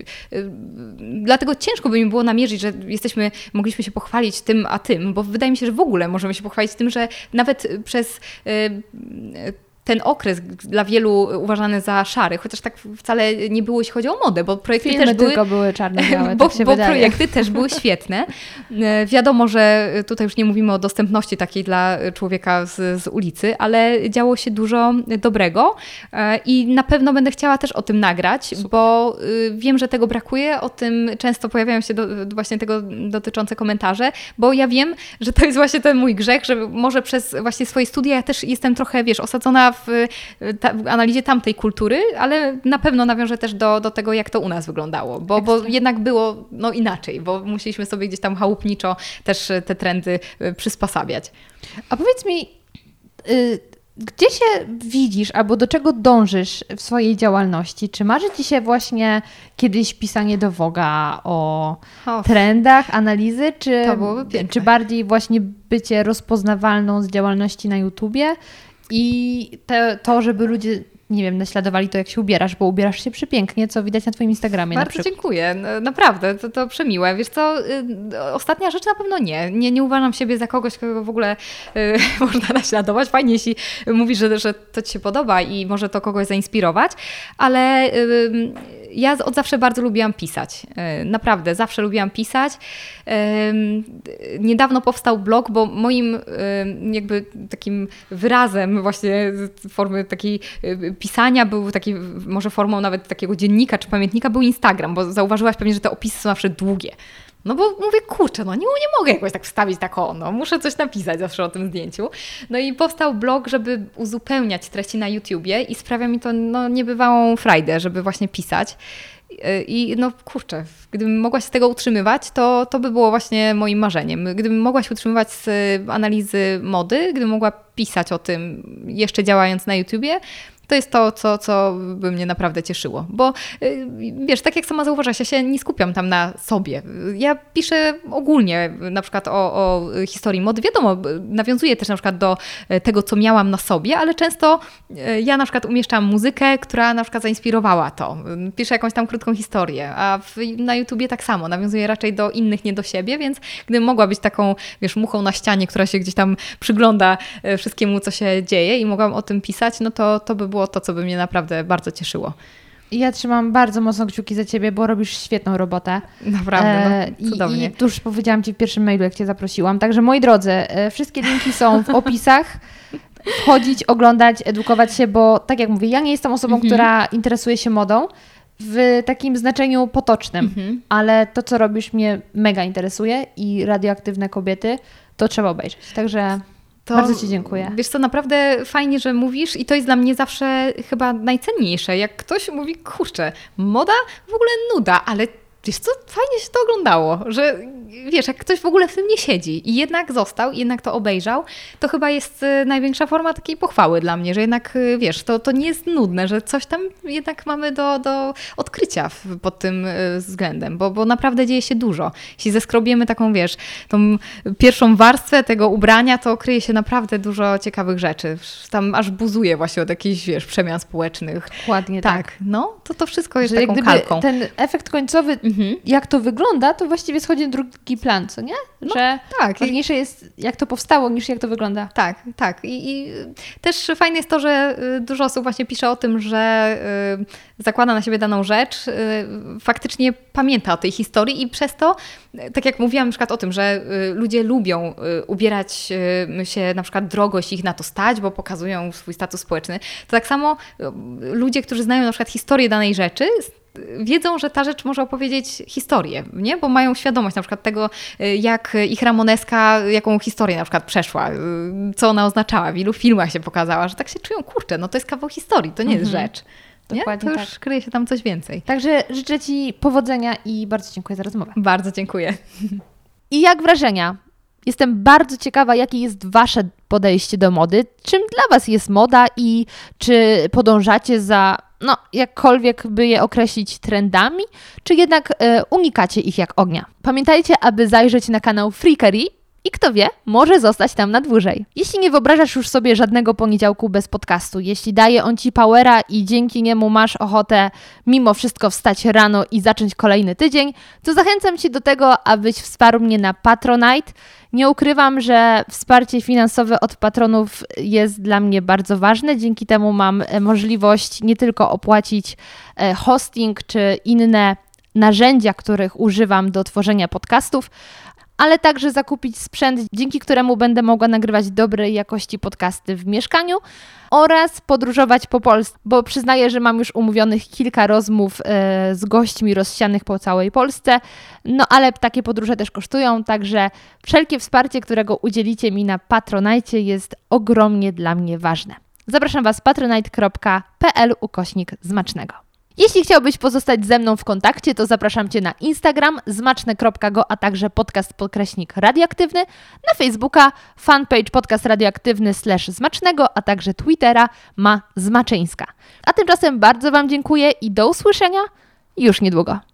Dlatego ciężko by mi było namierzyć, że jesteśmy, mogliśmy się pochwalić tym, a tym, bo wydaje mi się, że w ogóle możemy się pochwalić tym, że nawet przez y, ten okres dla wielu uważany za szary, chociaż tak wcale nie było, jeśli chodzi o modę, bo projekty Filmy też były tylko były czarno-białe, (laughs) bo, tak się bo projekty też były (laughs) świetne. E, Wiadomo, że tutaj już nie mówimy o dostępności takiej dla człowieka z, z ulicy, ale działo się dużo dobrego e, i na pewno będę chciała też o tym nagrać, bo y, wiem, że tego brakuje, o tym często pojawiają się do, właśnie tego dotyczące komentarze, bo ja wiem, że to jest właśnie ten mój grzech, że może przez właśnie swoje studia ja też jestem trochę, wiesz, osadzona w, y, ta, w analizie tamtej kultury, ale na pewno nawiążę też do, do tego, jak to u nas wyglądało, bo, bo jednak było no, inaczej, bo musieliśmy sobie gdzieś tam chałupniczo też y, te trendy y, przysposabiać. A powiedz mi, y, gdzie się widzisz albo do czego dążysz w swojej działalności? Czy marzy Ci się właśnie kiedyś pisanie do Woga o trendach, analizy, czy, czy bardziej właśnie bycie rozpoznawalną z działalności na YouTubie i te, to, żeby ludzie, nie wiem, naśladowali to, jak się ubierasz, bo ubierasz się przepięknie, co widać na Twoim Instagramie Bardzo dziękuję, No, naprawdę, to, to przemiłe. Wiesz co, y, ostatnia rzecz na pewno nie. Nie, nie uważam siebie za kogoś, kogo w ogóle y, (laughs) można naśladować. Fajnie, jeśli mówisz, że, że to Ci się podoba i może to kogoś zainspirować, ale y, ja od zawsze bardzo lubiłam pisać. Y, naprawdę, zawsze lubiłam pisać. Ym, Niedawno powstał blog, bo moim ym, jakby takim wyrazem właśnie formy takiej pisania był taki, może formą nawet takiego dziennika czy pamiętnika był Instagram, bo zauważyłaś pewnie, że te opisy są zawsze długie. No bo mówię, kurczę, no nie, nie mogę jakoś tak wstawić tak o, no muszę coś napisać zawsze o tym zdjęciu. No i powstał blog, żeby uzupełniać treści na YouTubie i sprawia mi to no, niebywałą frajdę, żeby właśnie pisać. I no kurczę, gdybym mogła się z tego utrzymywać, to, to by było właśnie moim marzeniem. Gdybym mogła się utrzymywać z analizy mody, gdybym mogła pisać o tym jeszcze działając na YouTubie, to jest to, co, co by mnie naprawdę cieszyło. Bo y, wiesz, tak jak sama zauważasz, ja się nie skupiam tam na sobie. Ja piszę ogólnie na przykład o, o historii mody. Wiadomo, nawiązuję też na przykład do e, tego, co miałam na sobie, ale często e, ja na przykład umieszczam muzykę, która na przykład zainspirowała to. Piszę jakąś tam krótką historię, a w, na YouTubie tak samo. Nawiązuję raczej do innych, nie do siebie, więc gdybym mogła być taką, wiesz, muchą na ścianie, która się gdzieś tam przygląda e, wszystkiemu, co się dzieje i mogłam o tym pisać, no to, to by było to, co by mnie naprawdę bardzo cieszyło. I Ja trzymam bardzo mocno kciuki za Ciebie, bo robisz świetną robotę. Naprawdę, E, no, cudownie. I, I tuż powiedziałam Ci w pierwszym mailu, jak Cię zaprosiłam. Także moi drodzy, e, wszystkie linki są w opisach. Wchodzić, oglądać, edukować się, bo tak jak mówię, ja nie jestem osobą, Mhm. która interesuje się modą w takim znaczeniu potocznym, Mhm. ale to, co robisz, mnie mega interesuje i radioaktywne kobiety, to trzeba obejrzeć. Także To, Bardzo Ci dziękuję. Wiesz co, naprawdę fajnie, że mówisz i to jest dla mnie zawsze chyba najcenniejsze. Jak ktoś mówi, kurczę, moda w ogóle nuda, ale wiesz co, fajnie się to oglądało, że wiesz, jak ktoś w ogóle w tym nie siedzi i jednak został, jednak to obejrzał, to chyba jest y, największa forma takiej pochwały dla mnie, że jednak, y, wiesz, to, to nie jest nudne, że coś tam jednak mamy do, do odkrycia pod tym y, względem, bo, bo naprawdę dzieje się dużo. Jeśli zeskrobiemy taką, wiesz, tą pierwszą warstwę tego ubrania, to kryje się naprawdę dużo ciekawych rzeczy. Tam aż buzuje właśnie od jakichś, wiesz, przemian społecznych. Dokładnie tak. Tak, no, to to wszystko jest Że taką kalką. ten efekt końcowy, Mhm. jak to wygląda, to właściwie schodzi na drugi plan, co nie? Że tak. Ważniejsze jest, jak to powstało, niż jak to wygląda. Tak, tak. I, I też fajne jest to, że y, dużo osób właśnie pisze o tym, że y, zakłada na siebie daną rzecz, y, faktycznie pamięta o tej historii i przez to, tak jak mówiłam na przykład o tym, że ludzie lubią ubierać się na przykład drogo, jeśli ich na to stać, bo pokazują swój status społeczny, to tak samo ludzie, którzy znają na przykład historię danej rzeczy, wiedzą, że ta rzecz może opowiedzieć historię, nie? bo mają świadomość na przykład tego, y, jak ich Ramoneska, jaką historię na przykład przeszła, y, co ona oznaczała, w ilu filmach się pokazała, że tak się czują, kurczę, no to jest kawał historii, to nie jest rzecz. Nie? Dokładnie to już kryje się tam coś więcej. Także życzę Ci powodzenia i bardzo dziękuję za rozmowę. Bardzo dziękuję. I jak wrażenia? Jestem bardzo ciekawa, jakie jest Wasze podejście do mody. Czym dla Was jest moda i czy podążacie za, no, jakkolwiek by je określić, trendami, czy jednak e, unikacie ich jak ognia? Pamiętajcie, aby zajrzeć na kanał Freakery i kto wie, może zostać tam na dłużej. Jeśli nie wyobrażasz już sobie żadnego poniedziałku bez podcastu, jeśli daje on Ci powera i dzięki niemu masz ochotę mimo wszystko wstać rano i zacząć kolejny tydzień, to zachęcam Cię do tego, abyś wsparł mnie na Patronite. Nie ukrywam, że wsparcie finansowe od patronów jest dla mnie bardzo ważne. Dzięki temu mam e, możliwość nie tylko opłacić e, hosting czy inne narzędzia, których używam do tworzenia podcastów, ale także zakupić sprzęt, dzięki któremu będę mogła nagrywać dobrej jakości podcasty w mieszkaniu oraz podróżować po Polsce, bo przyznaję, że mam już umówionych kilka rozmów e, z gośćmi rozsianych po całej Polsce, no ale takie podróże też kosztują, także wszelkie wsparcie, którego udzielicie mi na Patronite jest ogromnie dla mnie ważne. Zapraszam Was patronite.pl ukośnik zmacznego. Jeśli chciałbyś pozostać ze mną w kontakcie, to zapraszam Cię na Instagram zmaczne.go, a także podcast podkreśnik radioaktywny, na Facebooka fanpage podcast radioaktywny slash zmacznego, a także Twittera ma zmaczyńska. A tymczasem bardzo Wam dziękuję i do usłyszenia już niedługo.